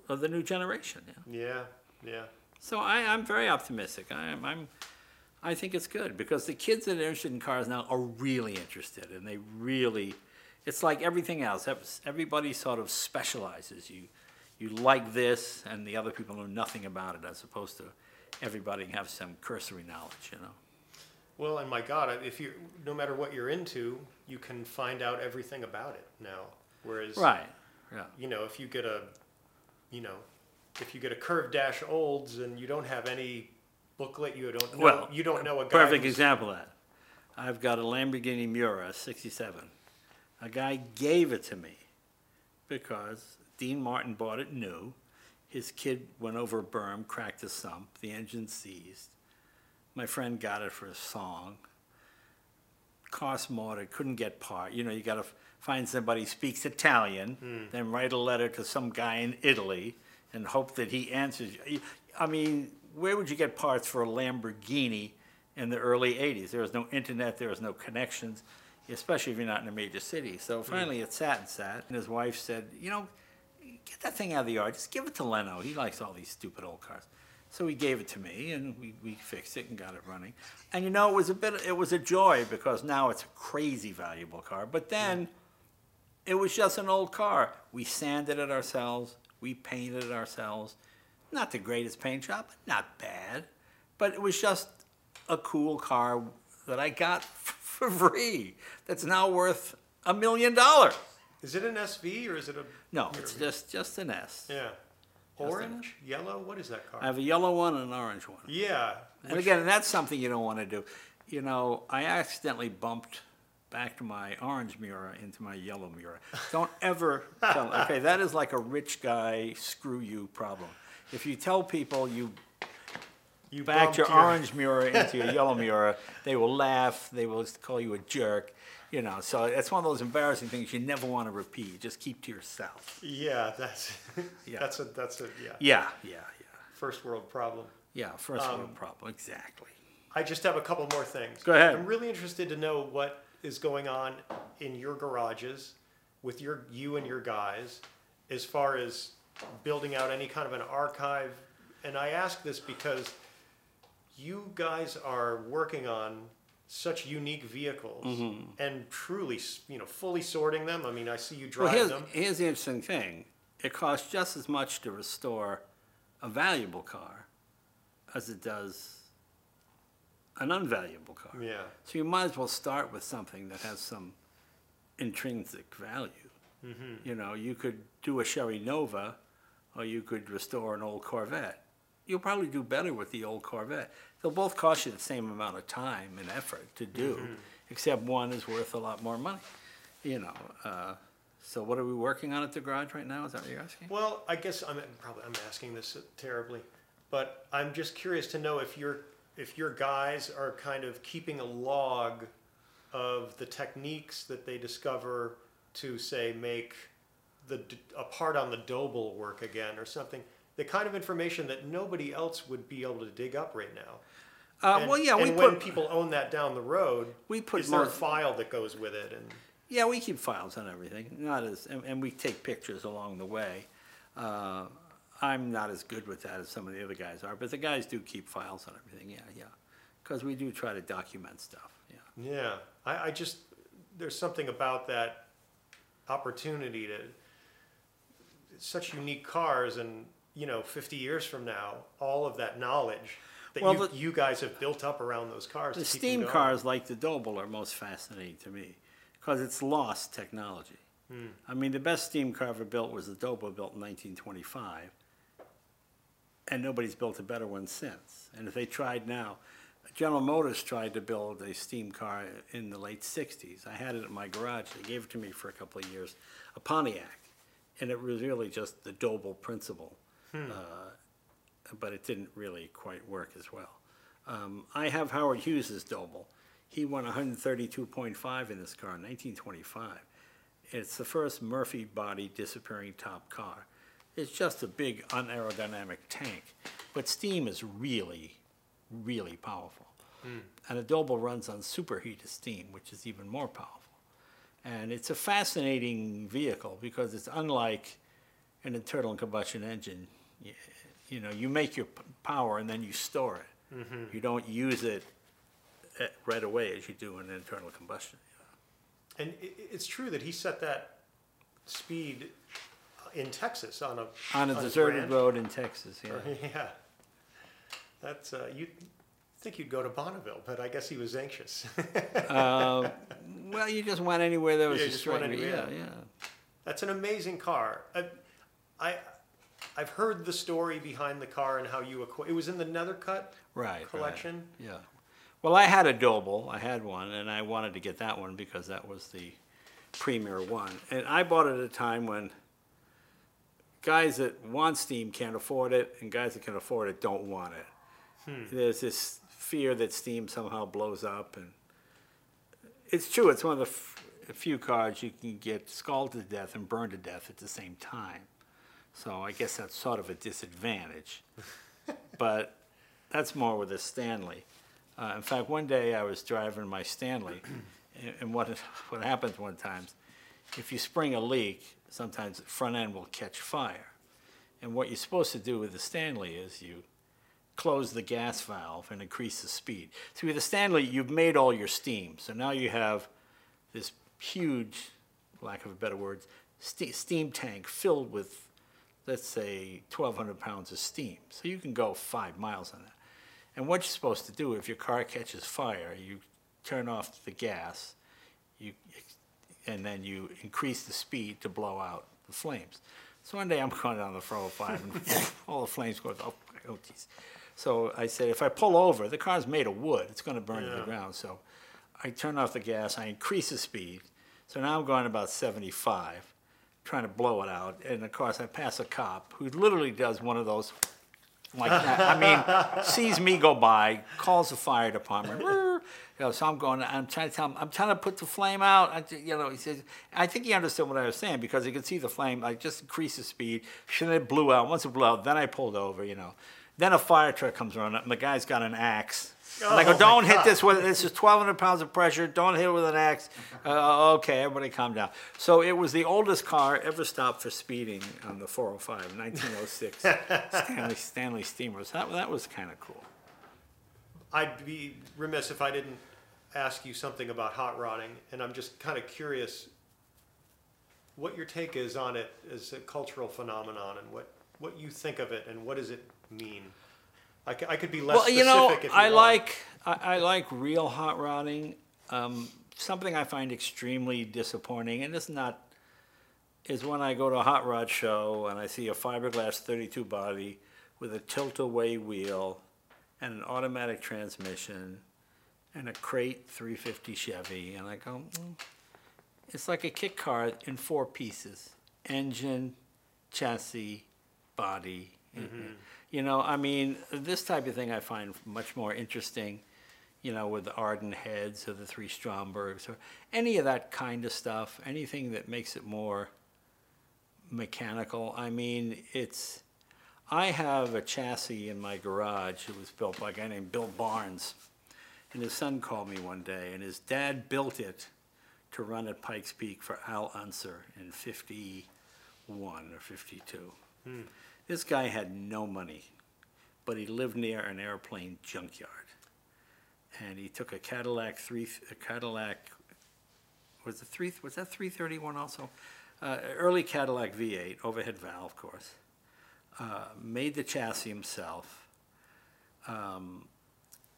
of the new generation. Yeah. Yeah, yeah. So I, I'm very optimistic. I'm, I'm, I think it's good because the kids that are interested in cars now are really interested, and they really, it's like everything else. Everybody sort of specializes. You, you like this, and the other people know nothing about it, as opposed to everybody have some cursory knowledge. You know. Well, and my God, if you, no matter what you're into, you can find out everything about it now. Whereas, Right. Yeah. you know, if you get a, you know, if you get a curved dash olds and you don't have any booklet, you don't know, Well, you don't know a guy. Perfect who's- example of that. I've got a Lamborghini Miura, 67. A guy gave it to me because Dean Martin bought it new. His kid went over a berm, cracked a sump, the engine seized. My friend got it for a song. Cost more, it couldn't get part. You know, you got to find somebody who speaks Italian, hmm. then write a letter to some guy in Italy and hope that he answers you. I mean, where would you get parts for a Lamborghini in the early 80s? There was no internet, there was no connections, especially if you're not in a major city. So mm. finally it sat and sat, and his wife said, You know, get that thing out of the yard, just give it to Leno. He likes all these stupid old cars. So he gave it to me, and we, we fixed it and got it running. And you know, it was a bit, it was a joy because now it's a crazy valuable car. But then it was just an old car. We sanded it ourselves, we painted it ourselves. Not the greatest paint job, but not bad. But it was just a cool car that I got for free. That's now worth a million dollars. Is it an SV or is it a? No, it's just just an S. Yeah. Orange, yellow. What is that car? I have a yellow one and an orange one. yeah. And which- again, that's something you don't want to do. You know, I accidentally bumped back to my orange mirror into my yellow mirror. Don't ever tell. Okay, that is like a rich guy screw you problem. If you tell people you you backed bumped your orange mirror into your yellow mirror, they will laugh. They will call you a jerk. You know, so it's one of those embarrassing things you never want to repeat. Just keep to yourself. Yeah, that's Yeah. that's a that's a yeah Yeah, yeah, yeah. first world problem. Yeah, first Um, world problem, exactly. I just have a couple more things. Go ahead. I'm really interested to know what is going on in your garages with your you and your guys as far as building out any kind of an archive. And I ask this because you guys are working on such unique vehicles Mm-hmm. and truly, you know, fully sorting them. I mean, I see you Well, drive here's, them. here's the interesting thing. It costs just as much to restore a valuable car as it does an unvaluable car. Yeah. So you might as well start with something that has some intrinsic value. Mm-hmm. You know, you could do a Chevy Nova, or you could restore an old Corvette. You'll probably do better with the old Corvette. They'll both cost you the same amount of time and effort to do, Mm-hmm. except one is worth a lot more money. You know. Uh, so what are we working on at the garage right now? Is that what you're asking? Well, I guess I'm probably I'm asking this terribly, but I'm just curious to know if your if your guys are kind of keeping a log of the techniques that they discover to say make the a part on the Doble work again or something. The kind of information that nobody else would be able to dig up right now. Uh, And- well, yeah, we and when put people own that down the road, We put is there a file that goes with it? And Yeah, we keep files on everything. Not as, and, and we take pictures along the way. Uh, I'm not as good with that as some of the other guys are, but the guys do keep files on everything. Yeah, yeah, because we do try to document stuff. Yeah. Yeah, I, I just, there's something about that opportunity to, such unique cars and, you know, 50 years from now, all of that knowledge that Well, you, you guys have built up around those cars. The steam cars like the Doble are most fascinating to me because it's lost technology. Hmm. I mean, the best steam car ever built was the Doble built in 1925, and nobody's built a better one since. And if they tried now, General Motors tried to build a steam car in the late 60s. I had it in my garage. They gave it to me for a couple of years, a Pontiac, and it was really just the Doble principle. Uh, but it didn't really quite work as well. Um, I have Howard Hughes's Doble. He won 132.5 in this car in 1925. It's the first Murphy body disappearing top car. It's just a big unaerodynamic tank, but steam is really, really powerful. And a Doble runs on superheated steam, which is even more powerful. And it's a fascinating vehicle because it's unlike an internal combustion engine. Y- You know, you make your p- power and then you store it. You don't use it uh, right away as you do in internal combustion. And i- i it's true that he set that speed in Texas on a On a his deserted ranch. road in Texas, yeah. Yeah, that's uh, you think you'd go to Bonneville, but I guess he was anxious. Uh, well, you just went anywhere there was Yeah, a straight. yeah, yeah. That's an amazing car. I, I, I've heard the story behind the car and how you acquired. It was in the Nethercut Right. right. collection. Yeah. Well, I had a Doble. I had one, and I wanted to get that one because that was the premier one. And I bought it at a time when guys that want steam can't afford it, and guys that can afford it don't want it. There's this fear that steam somehow blows up, and it's true. It's one of the f- few cars you can get scalded to death and burned to death at the same time. So I guess that's sort of a disadvantage. but that's more with a Stanley. Uh, in fact, one day I was driving my Stanley, and, and what what happens one time, if you spring a leak, sometimes the front end will catch fire. And what you're supposed to do with the Stanley is you close the gas valve and increase the speed. So with the Stanley, you've made all your steam. So now you have this huge, lack of a better word, ste- steam tank filled with, let's say, 1,200 pounds of steam. So you can go five miles on that. And what you're supposed to do if your car catches fire, you turn off the gas, you, and then you increase the speed to blow out the flames. So one day I'm going down the 405 and all the flames go, oh, oh geez. So I said, if I pull over, the car's made of wood, it's going to burn to the Yeah. ground. So I turn off the gas, I increase the speed. So now I'm going about 75, trying to blow it out. And of course, I pass a cop who literally does one of those like that. I mean, sees me go by, calls the fire department. "Rrr." You know, so I'm going. I'm trying to tell him. I'm trying to put the flame out. I, ju- you know, he says. I think he understood what I was saying because he could see the flame. I just increased the speed. Then it blew out. Once it blew out, then I pulled over. You know. Then a fire truck comes around, and the guy's got an axe. And I Oh, go, don't hit God. this with this is 1,200 pounds of pressure. Don't hit it with an axe. Uh, okay, everybody calm down. So it was the oldest car ever stopped for speeding on the 405, 1906 Stanley, Stanley Steamers. That, that was kind of cool. I'd be remiss if I didn't ask you something about hot rodding, and I'm just kind of curious what your take is on it as a cultural phenomenon, and what what you think of it, and what does it mean. I, c- I could be less well, specific you know, if you I want. like I, I like real hot rodding. Um, something I find extremely disappointing, and it's not, is when I go to a hot rod show and I see a fiberglass 32 body with a tilt-away wheel and an automatic transmission and a crate 350 Chevy, and I go, "Mm, it's like a kit car in four pieces: engine, chassis, body. You know, I mean, this type of thing I find much more interesting. You know, with the Ardun heads or the three Strombergs or any of that kind of stuff. Anything that makes it more mechanical. I mean, it's. I have a chassis in my garage. It was built by a guy named Bill Barnes, and his son called me one day, and his dad built it to run at Pikes Peak for Al Unser in '51 or '52. This guy had no money, but he lived near an airplane junkyard. And he took a Cadillac three, a Cadillac, was it three, was that three thirty-one also? Uh, early Cadillac V8, overhead valve, of course. Uh, made the chassis himself. Um,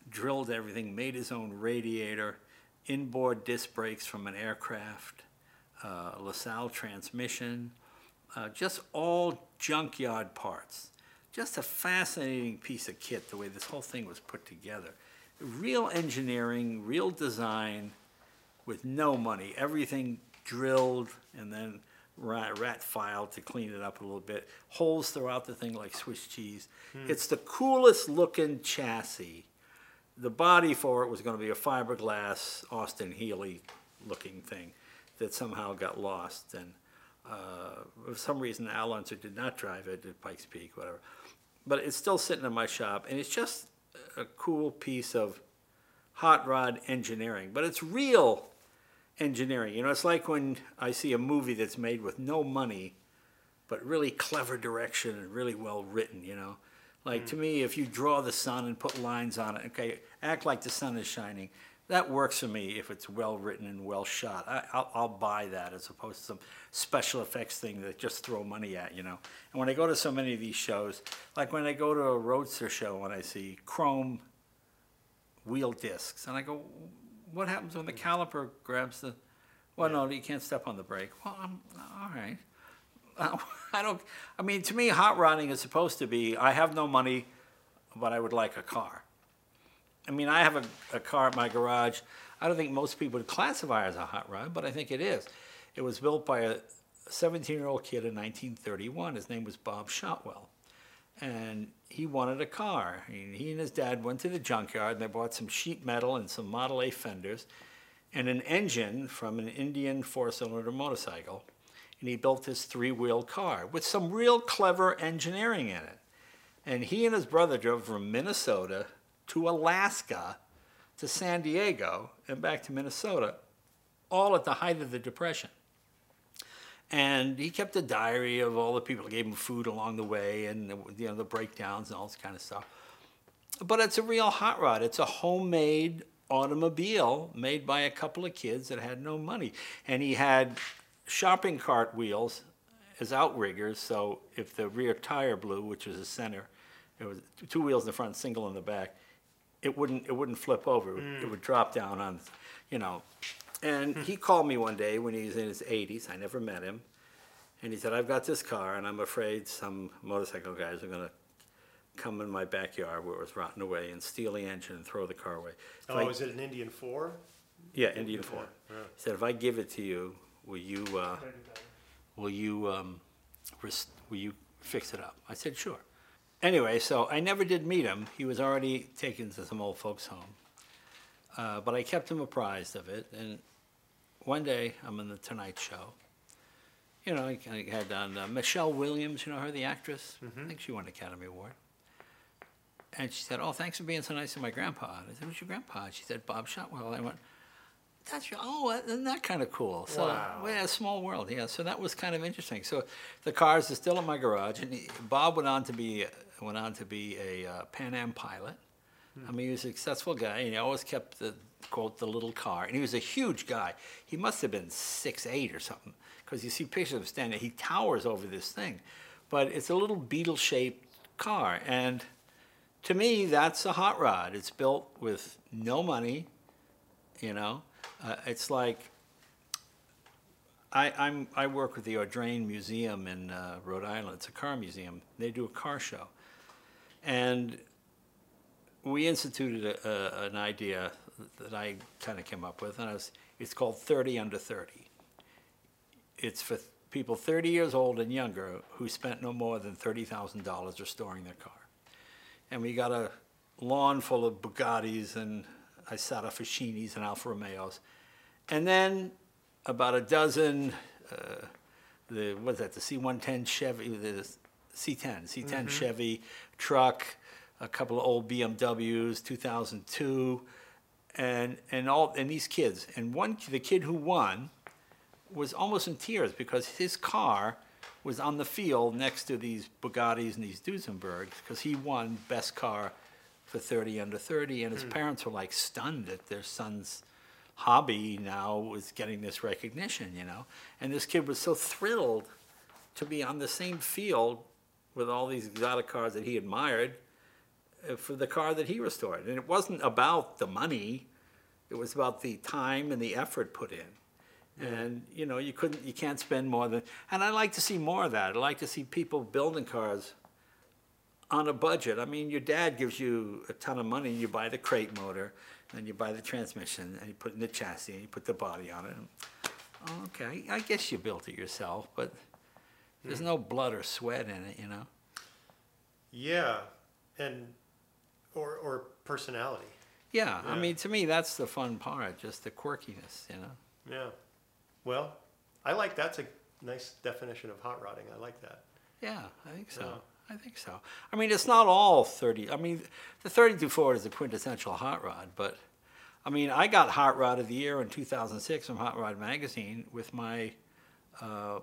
drilled everything, made his own radiator, inboard disc brakes from an aircraft, uh, LaSalle transmission, uh, just all junkyard parts. Just a fascinating piece of kit, the way this whole thing was put together. Real engineering, real design, with no money. Everything drilled and then rat, rat filed to clean it up a little bit. Holes throughout the thing like Swiss cheese. It's the coolest looking chassis. The body for it was going to be a fiberglass Austin Healey looking thing that somehow got lost. And uh, for some reason, Al Unser did not drive it at Pikes Peak, whatever. But it's still sitting in my shop, and it's just a cool piece of hot rod engineering. But it's real engineering. You know, it's like when I see a movie that's made with no money, but really clever direction and really well written, you know. Like to me, if you draw the sun and put lines on it, okay, act like the sun is shining. That works for me if it's well written and well shot. I, I'll, I'll buy that as opposed to some special effects thing that just throw money at, you know. And when I go to so many of these shows, like when I go to a roadster show and I see chrome wheel discs, and I go, what happens when the mm. caliper grabs the? Well, no, you can't step on the brake. Well, I'm all right. I don't. I mean, to me, hot rodding is supposed to be. I have no money, but I would like a car. I mean, I have a, a car at my garage. I don't think most people would classify as a hot rod, but I think it is. It was built by a 17-year-old kid in 1931. His name was Bob Shotwell, and he wanted a car. He, and his dad went to the junkyard and they bought some sheet metal and some Model A fenders, and an engine from an Indian four-cylinder motorcycle and he built this three-wheel car with some real clever engineering in it. And he and his brother drove from Minnesota to Alaska to San Diego and back to Minnesota, all at the height of the Depression. And he kept a diary of all the people that gave him food along the way and you know the breakdowns and all this kind of stuff. But it's a real hot rod. It's a homemade automobile made by a couple of kids that had no money. And he had shopping cart wheels as outriggers, so if the rear tire blew, which was the center, it was two wheels in the front, single in the back, it wouldn't it wouldn't flip over. It would, it would drop down on, you know. And he called me one day when he was in his 80s. I never met him. And he said, I've got this car, and I'm afraid some motorcycle guys are going to come in my backyard where it was rotting away and steal the engine and throw the car away. If Oh, I- is it an Indian four? yeah, Indian four. yeah. He said, if I give it to you, will you, uh, will you, um, res- will you fix it up? I said, sure. Anyway, so I never did meet him. He was already taken to some old folks' home. Uh, but I kept him apprised of it. And one day, I'm in the Tonight Show. You know, I I had on uh, Michelle Williams, you know her, the actress? I think she won an Academy Award. And she said, Oh, thanks for being so nice to my grandpa. And I said, Who's your grandpa? She said, Bob Shotwell. I went, That's your, oh, isn't that kind of cool? So, Wow. well, yeah, a small world, yeah. So that was kind of interesting. So the cars are still in my garage. And Bob went on to be, went on to be a uh, Pan Am pilot. I mean, he was a successful guy, and he always kept the quote the little car. And he was a huge guy. He must have been six eight or something, because you see pictures of him standing. He towers over this thing, but it's a little beetle-shaped car, and to me, that's a hot rod. It's built with no money. You know, uh, it's like I, I'm I work with the Audrain Museum in uh, Rhode Island. It's a car museum. They do a car show, and we instituted a, a, an idea that I kind of came up with, and I was, it's called 30 Under 30. It's for people 30 years old and younger who spent no more than $30,000 restoring their car. And we got a lawn full of Bugattis and Isotta Fraschinis and Alfa Romeos. And then about a dozen, uh, the, what's that, the C110 Chevy, the C10, C10 Chevy truck, a couple of old BMWs, 2002, and and all and these kids. And one, the kid who won, was almost in tears because his car was on the field next to these Bugattis and these Duesenbergs because he won best car for 30 under 30, and his hmm. parents were like stunned that their son's hobby now was getting this recognition, you know. And this kid was so thrilled to be on the same field with all these exotic cars that he admired uh, for the car that he restored. And it wasn't about the money, it was about the time and the effort put in. And you know, you couldn't you can't spend more than and I like to see more of that. I like to see people building cars on a budget. I mean, your dad gives you a ton of money, and you buy the crate motor, and you buy the transmission, and you put in the chassis, and you put the body on it. And, okay, I guess you built it yourself, but there's no blood or sweat in it, you know. Yeah, and or or personality. Yeah, I mean, to me, that's the fun part, just the quirkiness, you know. Yeah. Well, I like that's a nice definition of hot rodding. I like that. Yeah, I think so. Yeah. I think so. I mean, it's not all 30. I mean, the 32 Ford is the quintessential hot rod, but I mean, I got Hot Rod of the Year in 2006 from Hot Rod Magazine with my uh,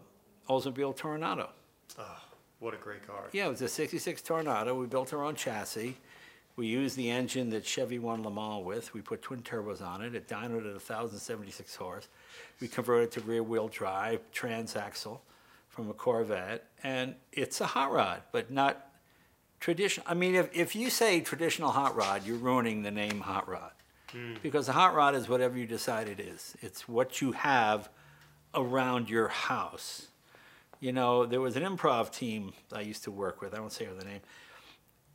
Oldsmobile Toronado. Oh, ah, what a great car. Yeah, it was a 66 Toronado. We built our own chassis. We used the engine that Chevy won Le Mans with. We put twin turbos on it. It dynoed at 1,076 horse. We converted to rear wheel drive, transaxle from a Corvette. And it's a hot rod, but not traditional. I mean, if, if you say traditional hot rod, you're ruining the name hot rod. Hmm. Because a hot rod is whatever you decide it is, it's what you have around your house. You know, there was an improv team I used to work with, I won't say the name,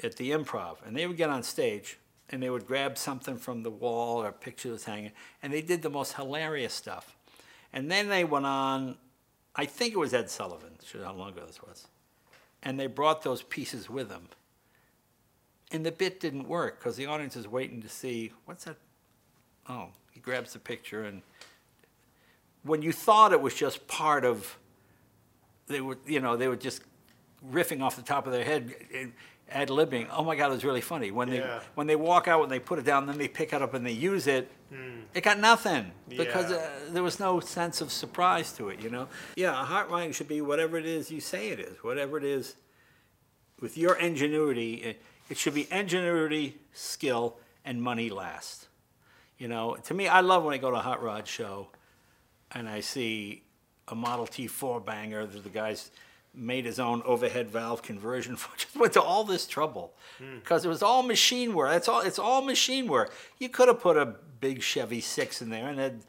at the improv, and they would get on stage and they would grab something from the wall or a picture was hanging, and they did the most hilarious stuff. And then they went on, I think it was Ed Sullivan, should how long ago this was, and they brought those pieces with them. And the bit didn't work because the audience is waiting to see what's that? Oh, he grabs the picture, and when you thought it was just part of they were, you know, they were just riffing off the top of their head, ad libbing. Oh my God, it was really funny. When they Yeah. when they walk out and they put it down, then they pick it up and they use it. It got nothing because Yeah. uh, there was no sense of surprise to it. You know, yeah, a hot riding should be whatever it is you say it is, whatever it is. With your ingenuity, it, it should be ingenuity, skill, and money last. You know, to me, I love when I go to a hot rod show and I see a Model T four banger that the guy's made his own overhead valve conversion for. Just went to all this trouble because it was all machine work. That's all. It's all machine work. You could have put a big Chevy six in there and had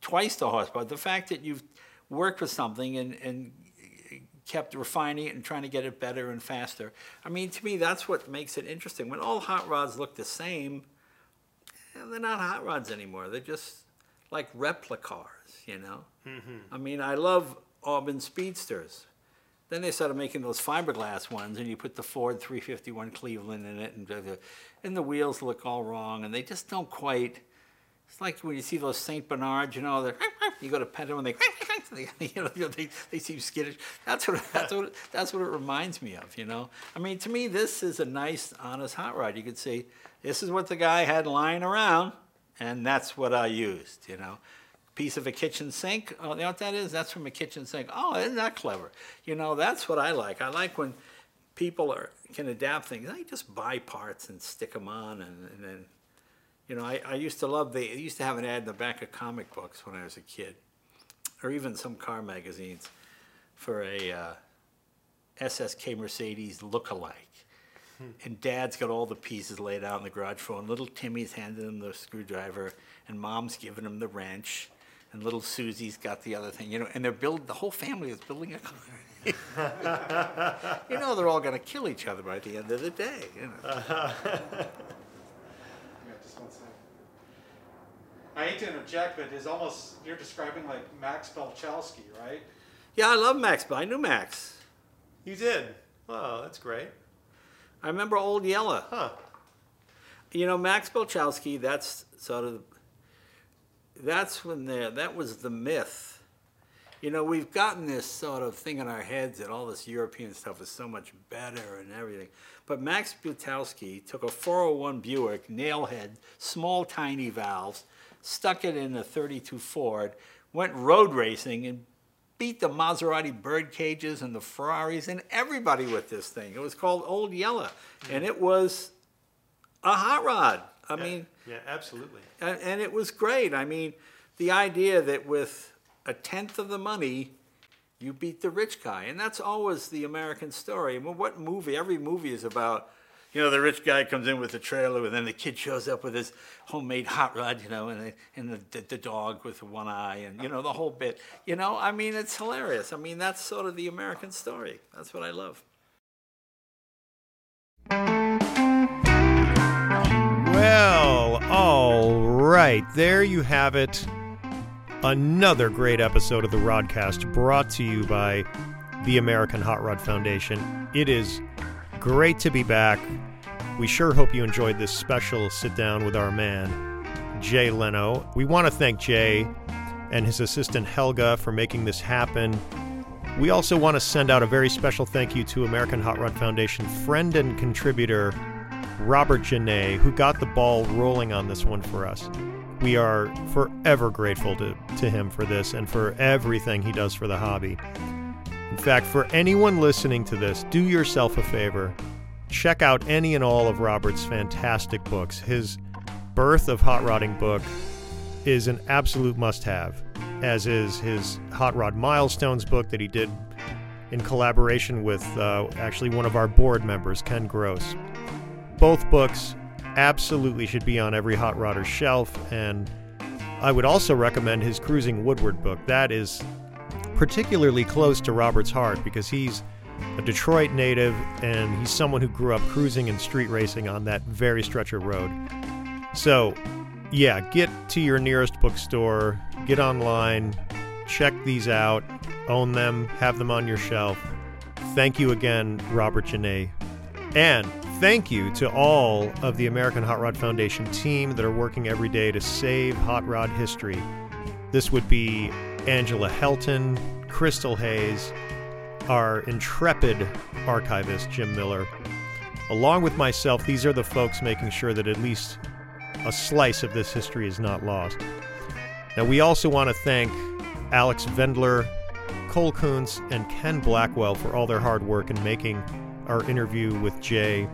twice the horsepower. The fact that you've worked with something and and kept refining it and trying to get it better and faster. I mean, to me, that's what makes it interesting. When all hot rods look the same, eh, they're not hot rods anymore. They're just like replica cars, you know? Mm-hmm. I mean, I love Auburn Speedsters. Then they started making those fiberglass ones, and you put the Ford 351 Cleveland in it, and the, and the wheels look all wrong, and they just don't quite. It's like when you see those Saint Bernards, you know, they're, you go to pet them and they, they you know, they, they seem skittish. That's what that's what that's what it reminds me of. You know, I mean, to me, this is a nice, honest hot rod. You could say, this is what the guy had lying around, and that's what I used. You know, piece of a kitchen sink. Oh, you know what that is? That's from a kitchen sink. Oh, isn't that clever? You know, that's what I like. I like when people are can adapt things. I just buy parts and stick them on, and, and then you know, I, I used to love, they used to have an ad in the back of comic books when I was a kid, or even some car magazines for a uh, SSK Mercedes look-alike. And dad's got all the pieces laid out in the garage floor, and little Timmy's handing him the screwdriver, and mom's giving him the wrench, and little Susie's got the other thing, you know, and they're build the whole family is building a car. you know, they're all going to kill each other by the end of the day. You know. I hate to interject, but it's almost you're describing like Max Balchowsky, right? Yeah, I love Max, but I knew Max. You did. Wow, that's great. I remember Old Yella. Huh. You know, Max Balchowsky, that's sort of, that's when there, that was the myth. You know, we've gotten this sort of thing in our heads that all this European stuff is so much better and everything. But Max Balchowsky took a 401 Buick, nailhead, small tiny valves, stuck it in a 32 Ford, went road racing and beat the Maserati bird cages and the Ferraris and everybody with this thing. It was called Old Yella, and it was a hot rod. I Yeah, mean, yeah, absolutely. and, and it was great. I mean, the idea that with a tenth of the money, you beat the rich guy, and that's always the American story. I mean, what movie? Every movie is about. You know, the rich guy comes in with the trailer, and then the kid shows up with his homemade hot rod, you know, and, the, and the, the, the dog with one eye, and, you know, the whole bit. You know, I mean, it's hilarious. I mean, that's sort of the American story. That's what I love. All right. There you have it. Another great episode of the Rodcast brought to you by the American Hot Rod Foundation. It is great to be back. We sure hope you enjoyed this special sit down with our man, Jay Leno. We want to thank Jay and his assistant Helga for making this happen. We also want to send out a very special thank you to American Hot Rod Foundation friend and contributor Robert Genat, who got the ball rolling on this one for us. We are forever grateful to, to him for this and for everything he does for the hobby. In fact, for anyone listening to this, do yourself a favor. Check out any and all of Robert's fantastic books. His Birth of Hot Rodding book is an absolute must have, as is his Hot Rod Milestones book that he did in collaboration with uh, actually one of our board members, Ken Gross. Both books absolutely should be on every hot rodder's shelf, and I would also recommend his Cruising Woodward book. That is particularly close to Robert's heart because he's a Detroit native and he's someone who grew up cruising and street racing on that very stretch of road. So, yeah, get to your nearest bookstore, get online, check these out, own them, have them on your shelf. Thank you again, Robert Genat. And thank you to all of the American Hot Rod Foundation team that are working every day to save hot rod history. This would be Angela Helton, Crystal Hayes, our intrepid archivist, Jim Miller. Along with myself, these are the folks making sure that at least a slice of this history is not lost. Now, we also want to thank Alex Vendler, Cole Coonce, and Ken Blackwell for all their hard work in making our interview with Jay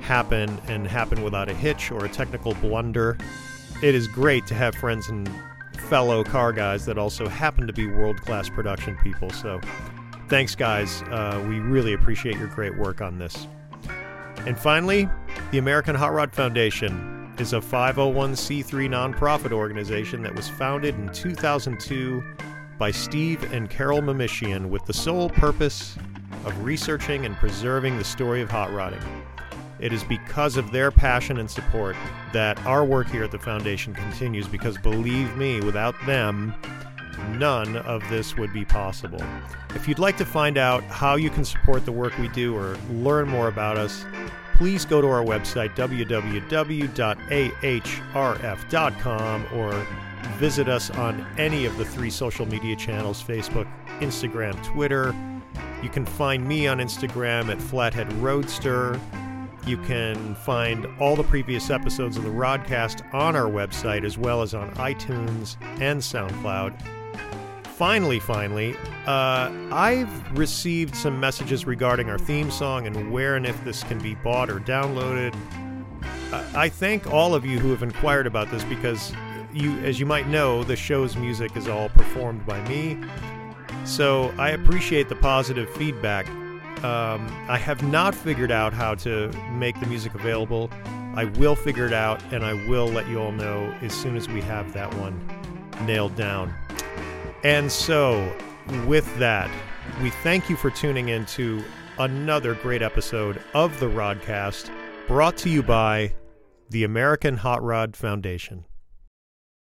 happen and happen without a hitch or a technical blunder. It is great to have friends and fellow car guys that also happen to be world class production people. So, thanks, guys. Uh, we really appreciate your great work on this. And finally, the American Hot Rod Foundation is a 501c3 nonprofit organization that was founded in 2002 by Steve and Carol Memishian with the sole purpose of researching and preserving the story of hot rodding. It is because of their passion and support that our work here at the Foundation continues because believe me, without them, none of this would be possible. If you'd like to find out how you can support the work we do or learn more about us, please go to our website, www.ahrf.com, or visit us on any of the three social media channels Facebook, Instagram, Twitter. You can find me on Instagram at Flathead Roadster. You can find all the previous episodes of the Rodcast on our website as well as on iTunes and SoundCloud. Finally, finally, uh, I've received some messages regarding our theme song and where and if this can be bought or downloaded. I thank all of you who have inquired about this because you, as you might know, the show's music is all performed by me. So I appreciate the positive feedback. Um, I have not figured out how to make the music available. I will figure it out, and I will let you all know as soon as we have that one nailed down. And so, with that, we thank you for tuning in to another great episode of the Rodcast, brought to you by the American Hot Rod Foundation.